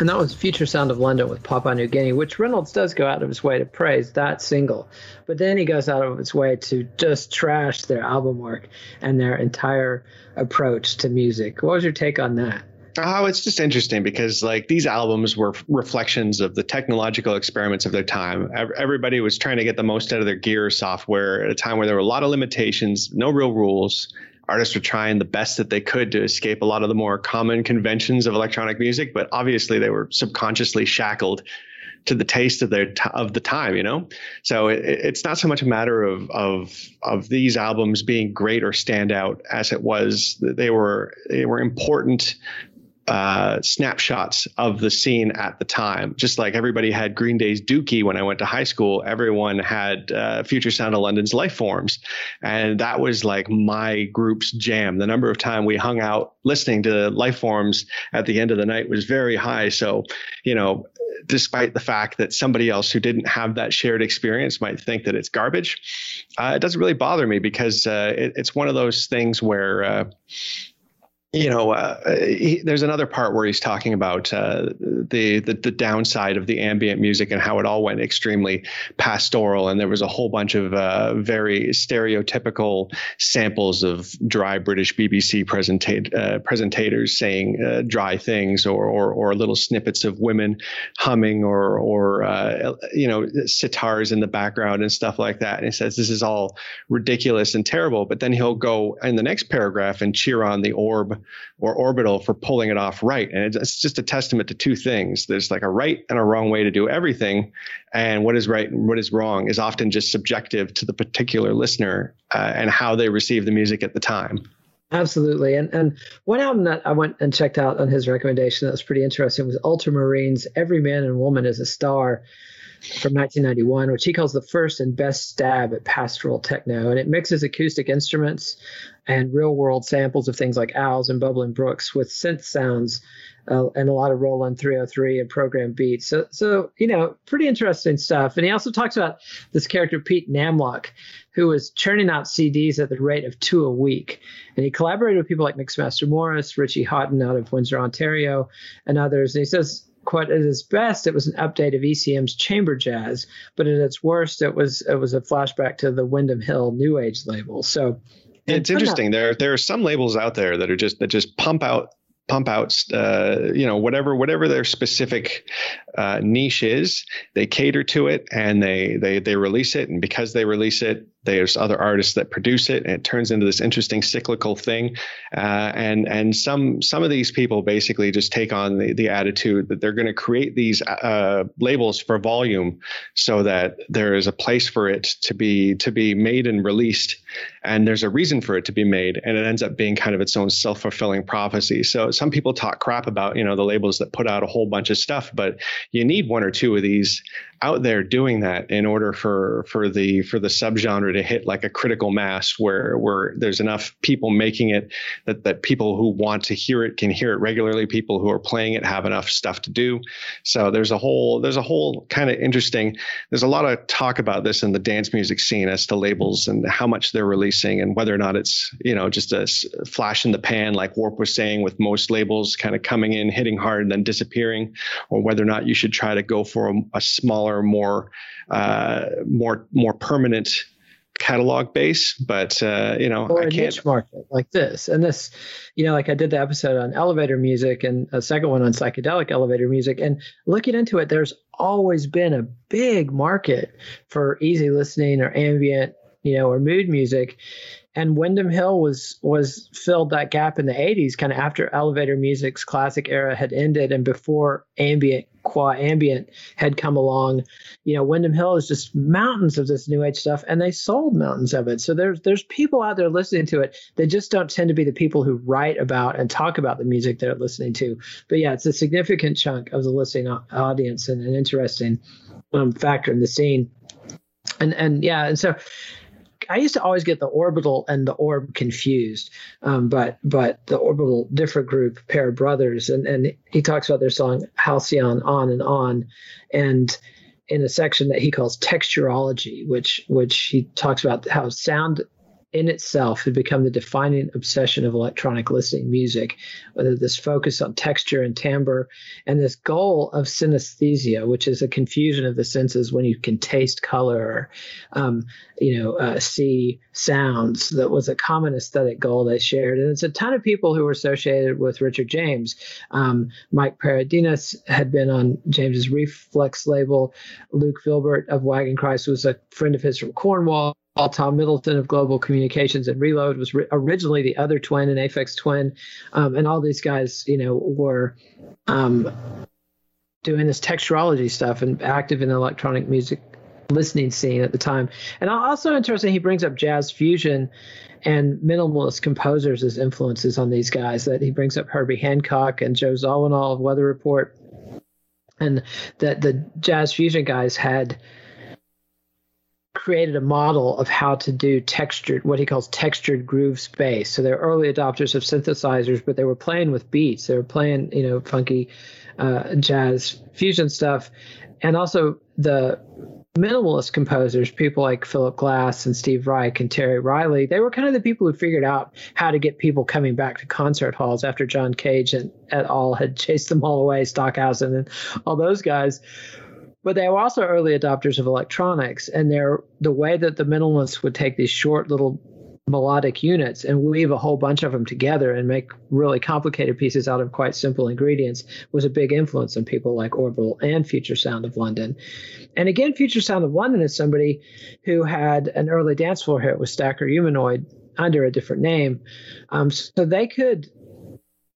That was Future Sound of London with Papua New Guinea, which Reynolds does go out of his way to praise that single. But then he goes out of his way to just trash their album work and their entire approach to music. What was your take on that? Oh, it's just interesting because like these albums were reflections of the technological experiments of their time. Everybody was trying to get the most out of their gear software at a time where there were a lot of limitations, no real rules, artists were trying the best that they could to escape a lot of the more common conventions of electronic music, but obviously they were subconsciously shackled to the taste of their t- of the time, you know. So it, it's not so much a matter of of of these albums being great or stand out as it was they were they were important uh, snapshots of the scene at the time. Just like everybody had Green Day's Dookie when I went to high school, everyone had uh, Future Sound of London's Life Forms. And that was like my group's jam. The number of time we hung out listening to Life Forms at the end of the night was very high. So, you know, despite the fact that somebody else who didn't have that shared experience might think that it's garbage, uh, it doesn't really bother me because uh, it, it's one of those things where uh, you know, uh, he, there's another part where he's talking about uh, the, the, the downside of the ambient music and how it all went extremely pastoral, and there was a whole bunch of uh, very stereotypical samples of dry British BBC presentate, uh, presentators saying uh, dry things, or, or, or little snippets of women humming, or or uh, you know sitars in the background and stuff like that. And he says this is all ridiculous and terrible, but then he'll go in the next paragraph and cheer on the orb or orbital for pulling it off right. And it's just a testament to two things. There's like a right and a wrong way to do everything. And what is right and what is wrong is often just subjective to the particular listener uh, and how they receive the music at the time. Absolutely. And and one album that I went and checked out on his recommendation that was pretty interesting was Ultramarines Every Man and Woman is a Star from 1991, which he calls the first and best stab at pastoral techno. And it mixes acoustic instruments and real world samples of things like owls and bubbling brooks with synth sounds uh, and a lot of Roland 303 and program beats. So, so, you know, pretty interesting stuff. And he also talks about this character, Pete Namlook, who was churning out CDs at the rate of two a week. And he collaborated with people like Mixmaster Morris, Richie Hawtin out of Windsor, Ontario, and others. And he says quite at its best, it was an update of ECM's chamber jazz, but at its worst, it was it was a flashback to the Windham Hill New Age label. So it's interesting. There there are some labels out there that are just that just pump out pump out, uh, you know, whatever whatever their specific uh, niche is, they cater to it and they they they release it. And because they release it, there's other artists that produce it, and it turns into this interesting cyclical thing. Uh, and and some some of these people basically just take on the, the attitude that they're going to create these uh, labels for volume, so that there is a place for it to be to be made and released, and there's a reason for it to be made, and it ends up being kind of its own self fulfilling prophecy. So some people talk crap about you know the labels that put out a whole bunch of stuff, but you need one or two of these out there doing that in order for for the for the subgenre to hit like a critical mass where where there's enough people making it that that people who want to hear it can hear it regularly. People who are playing it have enough stuff to do. So there's a whole there's a whole kind of interesting. There's a lot of talk about this in the dance music scene as to labels and how much they're releasing and whether or not it's you know just a flash in the pan like Warp was saying with most labels kind of coming in hitting hard and then disappearing, or whether or not you should try to go for a, a smaller, more uh, more more permanent catalog base, but uh, you know, or I a can't. niche market like this. And this, you know, like I did the episode on elevator music and a second one on psychedelic elevator music. And looking into it, there's always been a big market for easy listening or ambient, you know, or mood music. And Windham Hill was was filled that gap in the 80s, kind of after elevator music's classic era had ended and before ambient qua ambient had come along. You know, Windham Hill is just mountains of this new age stuff, and they sold mountains of it. So there's there's people out there listening to it. They just don't tend to be the people who write about and talk about the music they're listening to. But yeah, it's a significant chunk of the listening audience and an interesting um, factor in the scene. And and yeah, and so I used to always get the orbital and the orb confused, um, but but the orbital different group pair of brothers, and and he talks about their song Halcyon on and on, and in a section that he calls texturology, which which he talks about how sound in itself had become the defining obsession of electronic listening music, whether this focus on texture and timbre and this goal of synesthesia, which is a confusion of the senses when you can taste color or, um, you know, uh, see sounds. That was a common aesthetic goal they shared. And it's a ton of people who were associated with Richard James. Um, Mike Paradinas had been on James's Rephlex label. Luke Vibert of Wagon Christ was a friend of his from Cornwall. Tom Middleton of Global Communications and Reload was ri- originally the other twin, an Aphex Twin, um, and all these guys, you know, were um, doing this texturology stuff and active in the electronic music listening scene at the time. And also interesting, he brings up jazz fusion and minimalist composers as influences on these guys. That he brings up Herbie Hancock and Joe Zawinul of Weather Report, and that the jazz fusion guys had created a model of how to do textured, what he calls textured groove space. So they're early adopters of synthesizers, but they were playing with beats. They were playing, you know, funky uh, jazz fusion stuff, and also the minimalist composers, people like Philip Glass and Steve Reich and Terry Riley, they were kind of the people who figured out how to get people coming back to concert halls after John Cage and et al. had chased them all away, Stockhausen and all those guys but they were also early adopters of electronics and they're the way that the minimalists would take these short little melodic units and weave a whole bunch of them together and make really complicated pieces out of quite simple ingredients was a big influence on people like Orbital and Future Sound of London. And again, Future Sound of London is somebody who had an early dance floor hit with Stakker Humanoid under a different name. Um, so they could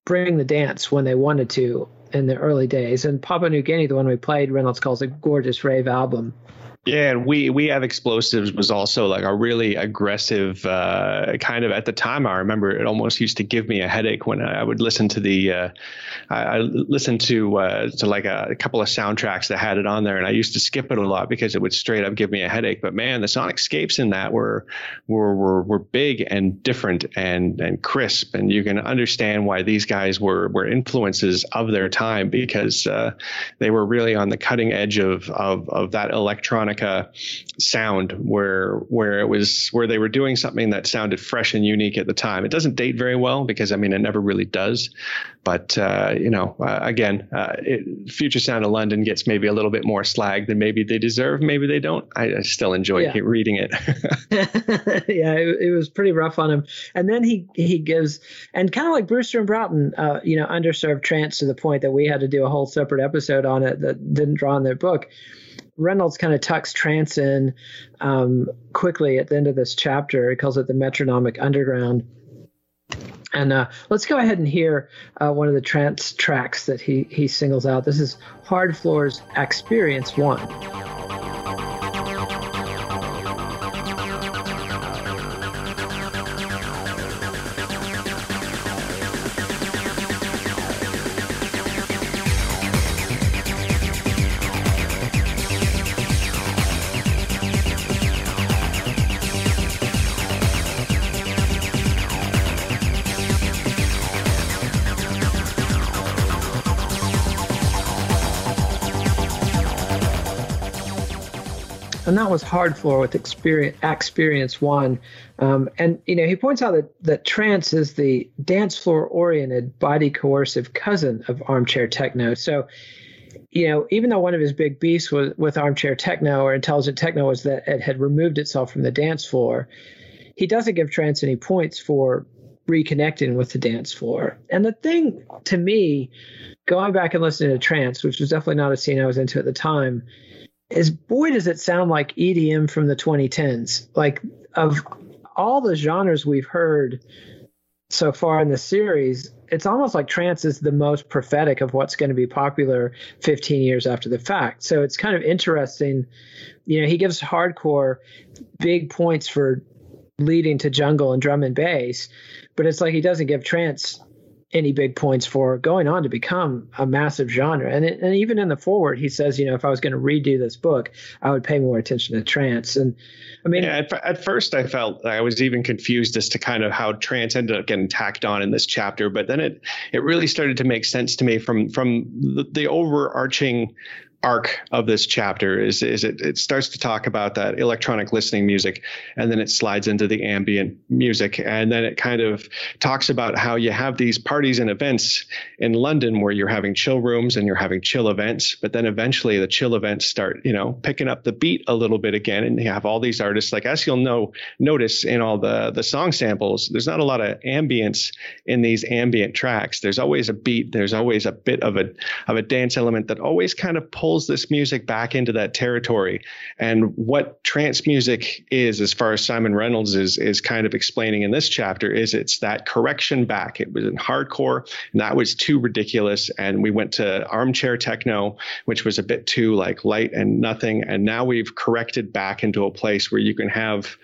bring the dance when they wanted to in the early days. And Papua New Guinea, the one we played, Reynolds calls a gorgeous rave album. Yeah, and we we have explosives was also like a really aggressive uh, kind of at the time. I remember it almost used to give me a headache when I would listen to the uh, I, I listened to uh, to like a, a, couple of soundtracks that had it on there, and I used to skip it a lot because it would straight up give me a headache. But man, the sonic scapes in that were were were, were big and different and and crisp, and you can understand why these guys were were influences of their time because uh, they were really on the cutting edge of of of that electronic electronica sound where where it was where they were doing something that sounded fresh and unique at the time. It doesn't date very well because I mean it never really does, but uh, you know uh, again, uh, it, Future Sound of London gets maybe a little bit more slag than maybe they deserve. Maybe they don't. I, I still enjoy yeah. reading it. yeah, it, it, was pretty rough on him. And then he he gives and kind of like Brewster and Broughton, uh, you know, underserved trance to the point that we had to do a whole separate episode on it that didn't draw in their book Reynolds kind of tucks trance in um, quickly at the end of this chapter. He calls it the metronomic underground. And uh, let's go ahead and hear uh, one of the trance tracks that he, he singles out. This is Hardfloor's Experience One. And that was Hardfloor with experience experience one. Um, and you know he points out that that trance is the dance floor oriented body coercive cousin of armchair techno. So you know even though one of his big beasts was, with armchair techno or intelligent techno was that it had removed itself from the dance floor he doesn't give trance any points for reconnecting with the dance floor. And the thing to me going back and listening to trance which was definitely not a scene i was into at the time is boy does it sound like EDM from the 2010s. Like of all the genres we've heard so far in the series, it's almost like trance is the most prophetic of what's going to be popular 15 years after the fact. So it's kind of interesting. You know, he gives hardcore big points for leading to jungle and drum and bass, but it's like he doesn't give trance any big points for going on to become a massive genre. And, it, and even in the forward, he says, you know, if I was going to redo this book, I would pay more attention to trance. And I mean, yeah, at, at, first I felt I was even confused as to kind of how trance ended up getting tacked on in this chapter, but then it it really started to make sense to me from from the, the overarching arc of this chapter is is it, it starts to talk about that electronic listening music and then it slides into the ambient music and then it kind of talks about how you have these parties and events in London where you're having chill rooms and you're having chill events but then eventually the chill events start you know picking up the beat a little bit again and you have all these artists like as you'll know notice in all the the song samples there's not a lot of ambience in these ambient tracks. There's always a beat there's always a bit of a of a dance element that always kind of pulls pulls this music back into that territory. And what trance music is, as far as Simon Reynolds is is kind of explaining in this chapter, is it's that correction back. It was in hardcore, and that was too ridiculous. And we went to armchair techno, which was a bit too like light and nothing. And now we've corrected back into a place where you can have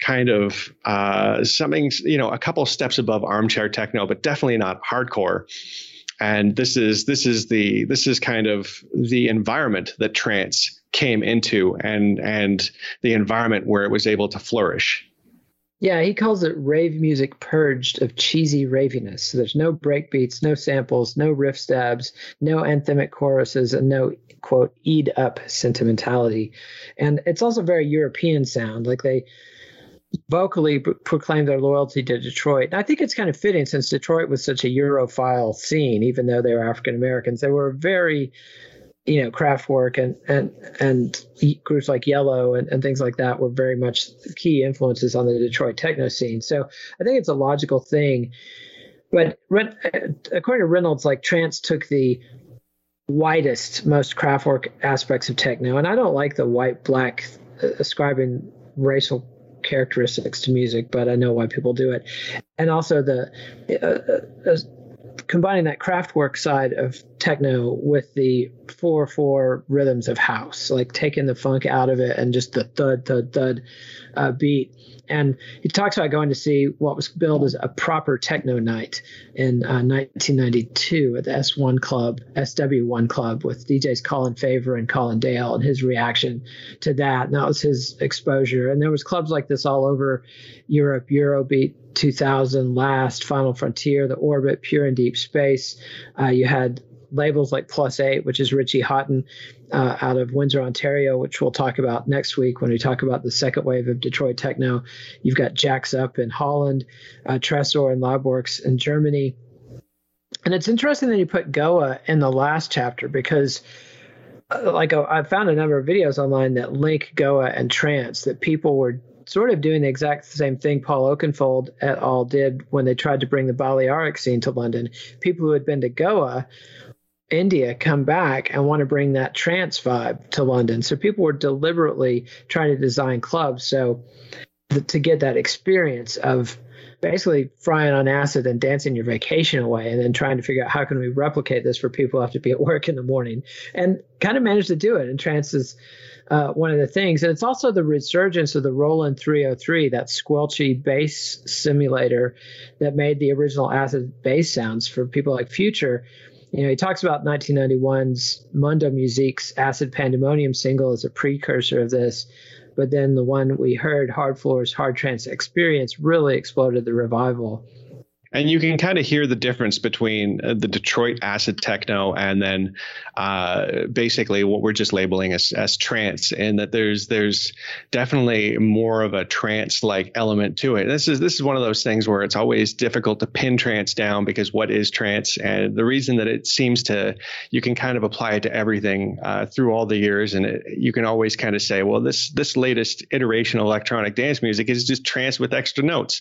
kind of uh, something, you know, a couple steps above armchair techno, but definitely not hardcore and this is this is the this is kind of the environment that trance came into and and the environment where it was able to flourish. Yeah he calls it rave music purged of cheesy raviness. So there's no breakbeats no samples no riff stabs no anthemic choruses and no quote eat up sentimentality. And it's also very european sound. Like they vocally proclaim their loyalty to Detroit. And I think it's kind of fitting since Detroit was such a Europhile scene, even though they were African Americans. They were very, you know, Kraftwerk and and and groups like Yellow and, and things like that were very much key influences on the Detroit techno scene. So I think it's a logical thing. But according to Reynolds, like trance took the widest, most Kraftwerk aspects of techno, and I don't like the white black uh, ascribing racial characteristics to music, but I know why people do it. And also the uh, uh, combining that Kraftwerk side of techno with the four four rhythms of house, like taking the funk out of it and just the thud thud thud uh, beat and he talks about going to see what was billed as a proper techno night in uh, 1992 at the S1 Club, SW1 Club, with DJs Colin Faver and Colin Dale, and his reaction to that. And that was his exposure. And there was clubs like this all over Europe, Eurobeat 2000, Last, Final Frontier, The Orbit, Pure and Deep Space. Uh, you had labels like Plus Eight, which is Richie Hawtin uh, out of Windsor, Ontario, which we'll talk about next week when we talk about the second wave of Detroit techno. You've got Djax-Up in Holland, uh, Tresor and Labworks in Germany. And it's interesting that you put Goa in the last chapter because, uh, like, uh, I found a number of videos online that link Goa and trance that people were sort of doing the exact same thing Paul Oakenfold et al. did when they tried to bring the Balearic scene to London. People who had been to Goa India come back and want to bring that trance vibe to London. So people were deliberately trying to design clubs so to get that experience of basically frying on acid and dancing your vacation away and then trying to figure out how can we replicate this for people who have to be at work in the morning and kind of managed to do it and trance is uh, one of the things and it's also the resurgence of the roland 303 that squelchy bass simulator that made the original acid bass sounds for people like future you know, he talks about 1991's Mundo Music's Acid Pandemonium single as a precursor of this, but then the one we heard, Hardfloor's, Hard Trance Experience, really exploded the revival. And you can kind of hear the difference between uh, the Detroit acid techno and then uh, basically what we're just labeling as, as trance, and that there's there's definitely more of a trance like element to it. This is this is one of those things where it's always difficult to pin trance down because what is trance, and the reason that it seems to you can kind of apply it to everything uh, through all the years, and it, you can always kind of say, well, this this latest iteration of electronic dance music is just trance with extra notes.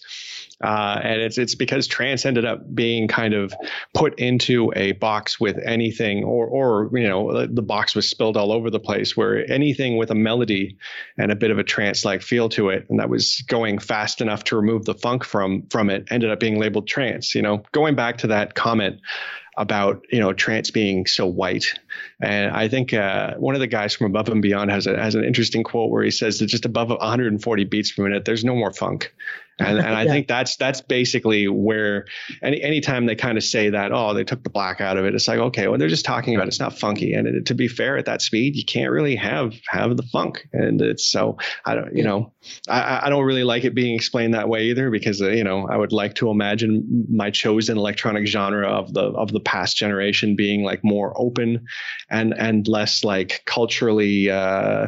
Uh, and it's it's because trance ended up being kind of put into a box with anything, or or you know the box was spilled all over the place, where anything with a melody and a bit of a trance-like feel to it, and that was going fast enough to remove the funk from from it, ended up being labeled trance. You know, going back to that comment about you know trance being so white. And I think uh, one of the guys from Above and Beyond has a, has an interesting quote where he says that just above 140 beats per minute, there's no more funk. And, and I yeah. think that's that's basically where any anytime they kind of say that, oh, they took the black out of it, it's like, okay, well, they're just talking about it. it's not funky. And it, to be fair, at that speed, you can't really have have the funk. And it's so I don't, you know, I, I don't really like it being explained that way either because uh, you know I would like to imagine my chosen electronic genre of the of the past generation being like more open and and less like culturally uh,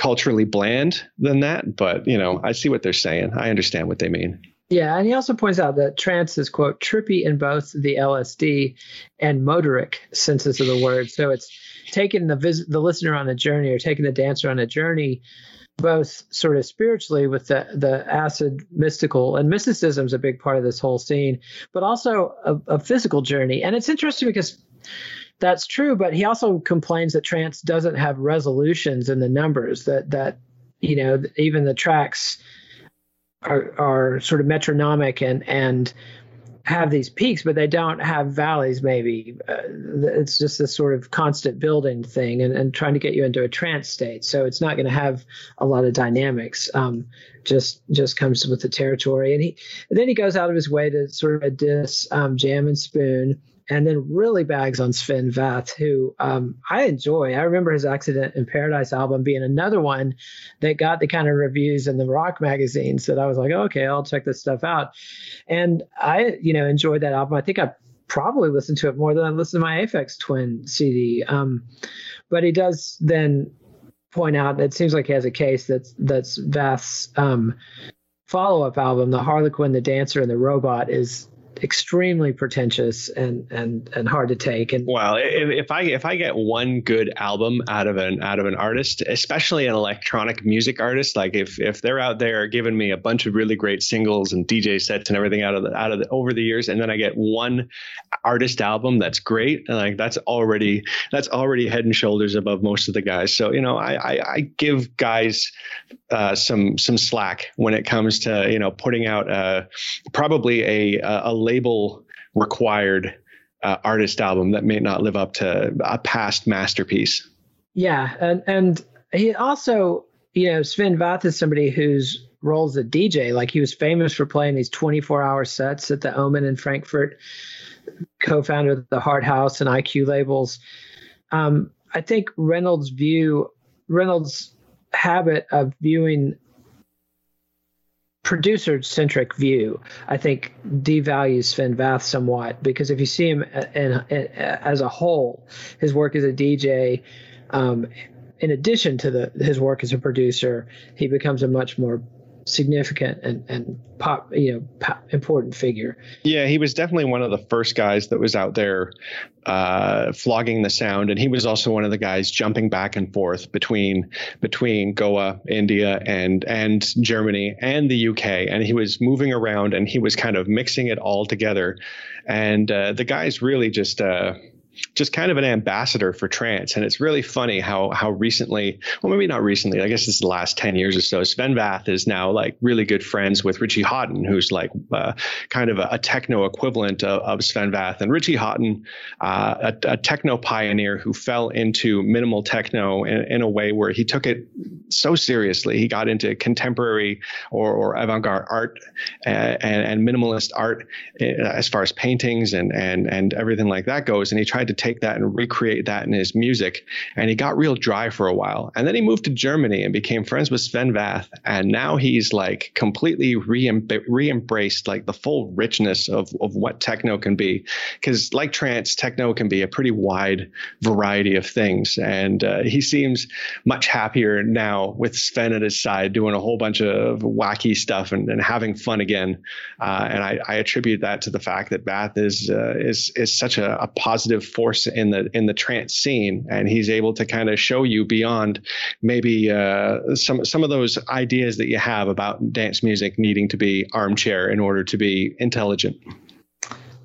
culturally bland than that. But you know, I see what they're saying. I understand what they mean. Yeah, and he also points out that trance is quote trippy in both the LSD and motoric senses of the word. So it's taking the vis- the listener on a journey or taking the dancer on a journey, both sort of spiritually with the the acid mystical and mysticism is a big part of this whole scene, but also a, a physical journey. And it's interesting because that's true, but he also complains that trance doesn't have resolutions in the numbers. That that you know even the tracks are are sort of metronomic and and have these peaks, but they don't have valleys. Maybe uh, it's just this sort of constant building thing, and, and trying to get you into a trance state. So it's not going to have a lot of dynamics. Um, just just comes with the territory, and he and then he goes out of his way to sort of diss um, Jam and Spoon and then really bags on Sven Väth, who um, I enjoy. I remember his Accident in Paradise album being another one that got the kind of reviews in the rock magazines that I was like, okay, I'll check this stuff out. And I, you know, enjoyed that album. I think I probably listened to it more than I listened to my Aphex Twin CD. Um, but he does then point out that it seems like he has a case that's that's Väth's um, follow-up album, The Harlequin, the Dancer, and the Robot, is extremely pretentious and and and hard to take. And well, if, if, I if I get one good album out of an out of an artist, especially an electronic music artist, like if if they're out there giving me a bunch of really great singles and DJ sets and everything out of the out of the over the years, and then I get one artist album that's great, like that's already that's already head and shoulders above most of the guys. So you know, I I, I give guys uh, some some slack when it comes to you know putting out uh, probably a a label required uh, artist album that may not live up to a past masterpiece. Yeah, and and he also, you know, Sven Väth is somebody whose role roles a DJ. Like he was famous for playing these 24 hour sets at the Omen in Frankfurt, co-founder of the Harthouse and Eye Q labels. Um, I think Reynolds' view, Reynolds' habit of viewing producer centric view, I think devalues Sven Väth somewhat because if you see him in, in, as a whole, his work as a DJ, um, in addition to the his work as a producer, he becomes a much more significant and and pop you know pop, important figure. Yeah, he was definitely one of the first guys that was out there uh, flogging the sound, and he was also one of the guys jumping back and forth between between Goa, India, and and Germany and the UK, and he was moving around and he was kind of mixing it all together, and uh, the guys really just. Uh, just kind of an ambassador for trance. And it's really funny how how recently, well, maybe not recently, I guess it's the last 10 years or so, Sven Väth is now like really good friends with Richie Hawtin, who's like uh, kind of a, a, techno equivalent of, of, Sven Väth. And Richie Hawtin, uh, a, a, techno pioneer who fell into minimal techno in, in, a way where he took it so seriously. He got into contemporary or, or avant-garde art uh, and, and, minimalist art uh, as far as paintings and, and, and everything like that goes. And he tried to take that and recreate that in his music. And he got real dry for a while. And then he moved to Germany and became friends with Sven Väth. And now he's like completely re embraced like the full richness of, of what techno can be. Because like trance, techno can be a pretty wide variety of things. And uh, he seems much happier now with Sven at his side doing a whole bunch of wacky stuff and, and having fun again. Uh, and I, I, attribute that to the fact that Väth is uh, is is such a, a, positive force in the in the trance scene, and he's able to kind of show you beyond maybe uh, some some of those ideas that you have about dance music needing to be armchair in order to be intelligent.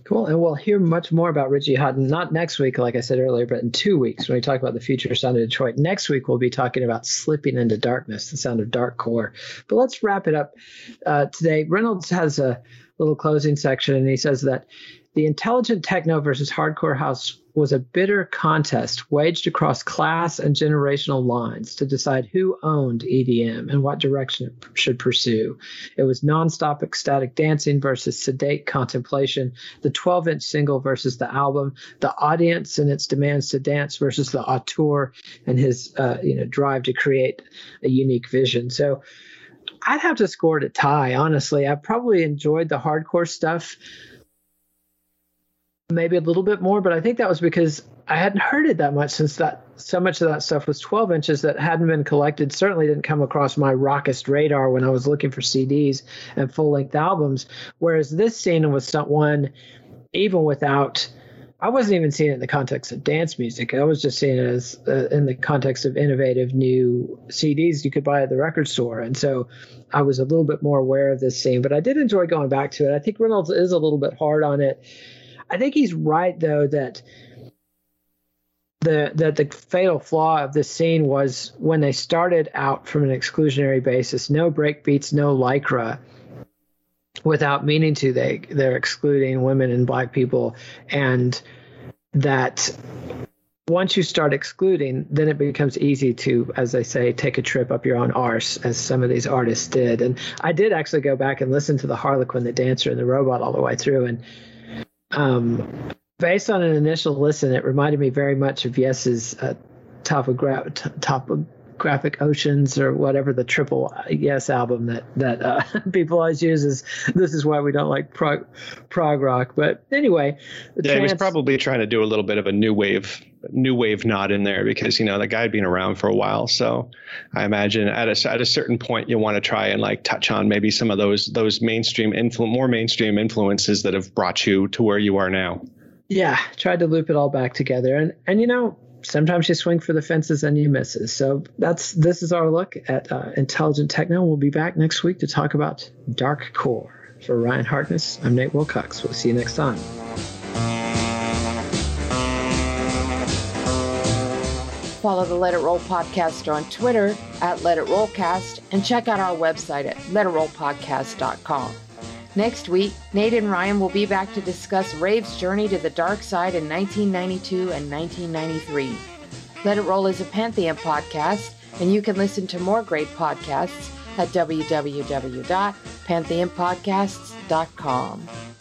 Cool. And we'll hear much more about Richie Hawtin, not next week, like I said earlier, but in two weeks when we talk about the future sound of Detroit. Next week, we'll be talking about Slipping into Darkness, the sound of dark core. But let's wrap it up uh, today. Reynolds has a little closing section, and he says that the intelligent techno versus hardcore house was a bitter contest waged across class and generational lines to decide who owned EDM and what direction it should pursue. It was nonstop ecstatic dancing versus sedate contemplation, the 12 inch single versus the album, the audience and its demands to dance versus the auteur and his uh, you know drive to create a unique vision. So I'd have to score it a tie, honestly. I probably enjoyed the hardcore stuff maybe a little bit more, but I think that was because I hadn't heard it that much since that so much of that stuff was 12 inches that hadn't been collected. Certainly didn't come across my rockist radar when I was looking for CDs and full length albums. Whereas this scene was One, even without, I wasn't even seeing it in the context of dance music. I was just seeing it as uh, in the context of innovative new CDs you could buy at the record store. And so I was a little bit more aware of this scene, but I did enjoy going back to it. I think Reynolds is a little bit hard on it I think he's right though that the that the fatal flaw of this scene was when they started out from an exclusionary basis, no break beats, no lycra. Without meaning to, they they're excluding women and black people, and that once you start excluding, then it becomes easy to, as they say, take a trip up your own arse, as some of these artists did. And I did actually go back and listen to the Harlequin, the dancer, and the robot all the way through, and um, based on an initial listen, it reminded me very much of Yes's uh, topogra- t- topographic oceans or whatever the triple Yes album that that uh, people always use is this is why we don't like prog, prog rock. But anyway, yeah, trans- he was probably trying to do a little bit of a new wave new wave nod in there because you know the guy had been around for a while. So i imagine at a, at a certain point you want to try and like touch on maybe some of those those mainstream influ- more mainstream influences that have brought you to where you are now. Yeah. Tried to loop it all back together. And and you know sometimes you swing for the fences and you misses so that's this is our look at uh, intelligent techno. We'll be back next week to talk about dark core. For ryan Harkness, i'm nate wilcox. We'll see you next time follow the Let It Roll podcast on Twitter at Let It Rollcast and check out our website at letitrollpodcast.com. Next week, Nate and Ryan will be back to discuss Rave's journey to the dark side in 1992 and 1993. Let It Roll is a Pantheon podcast, and you can listen to more great podcasts at www.pantheonpodcasts.com.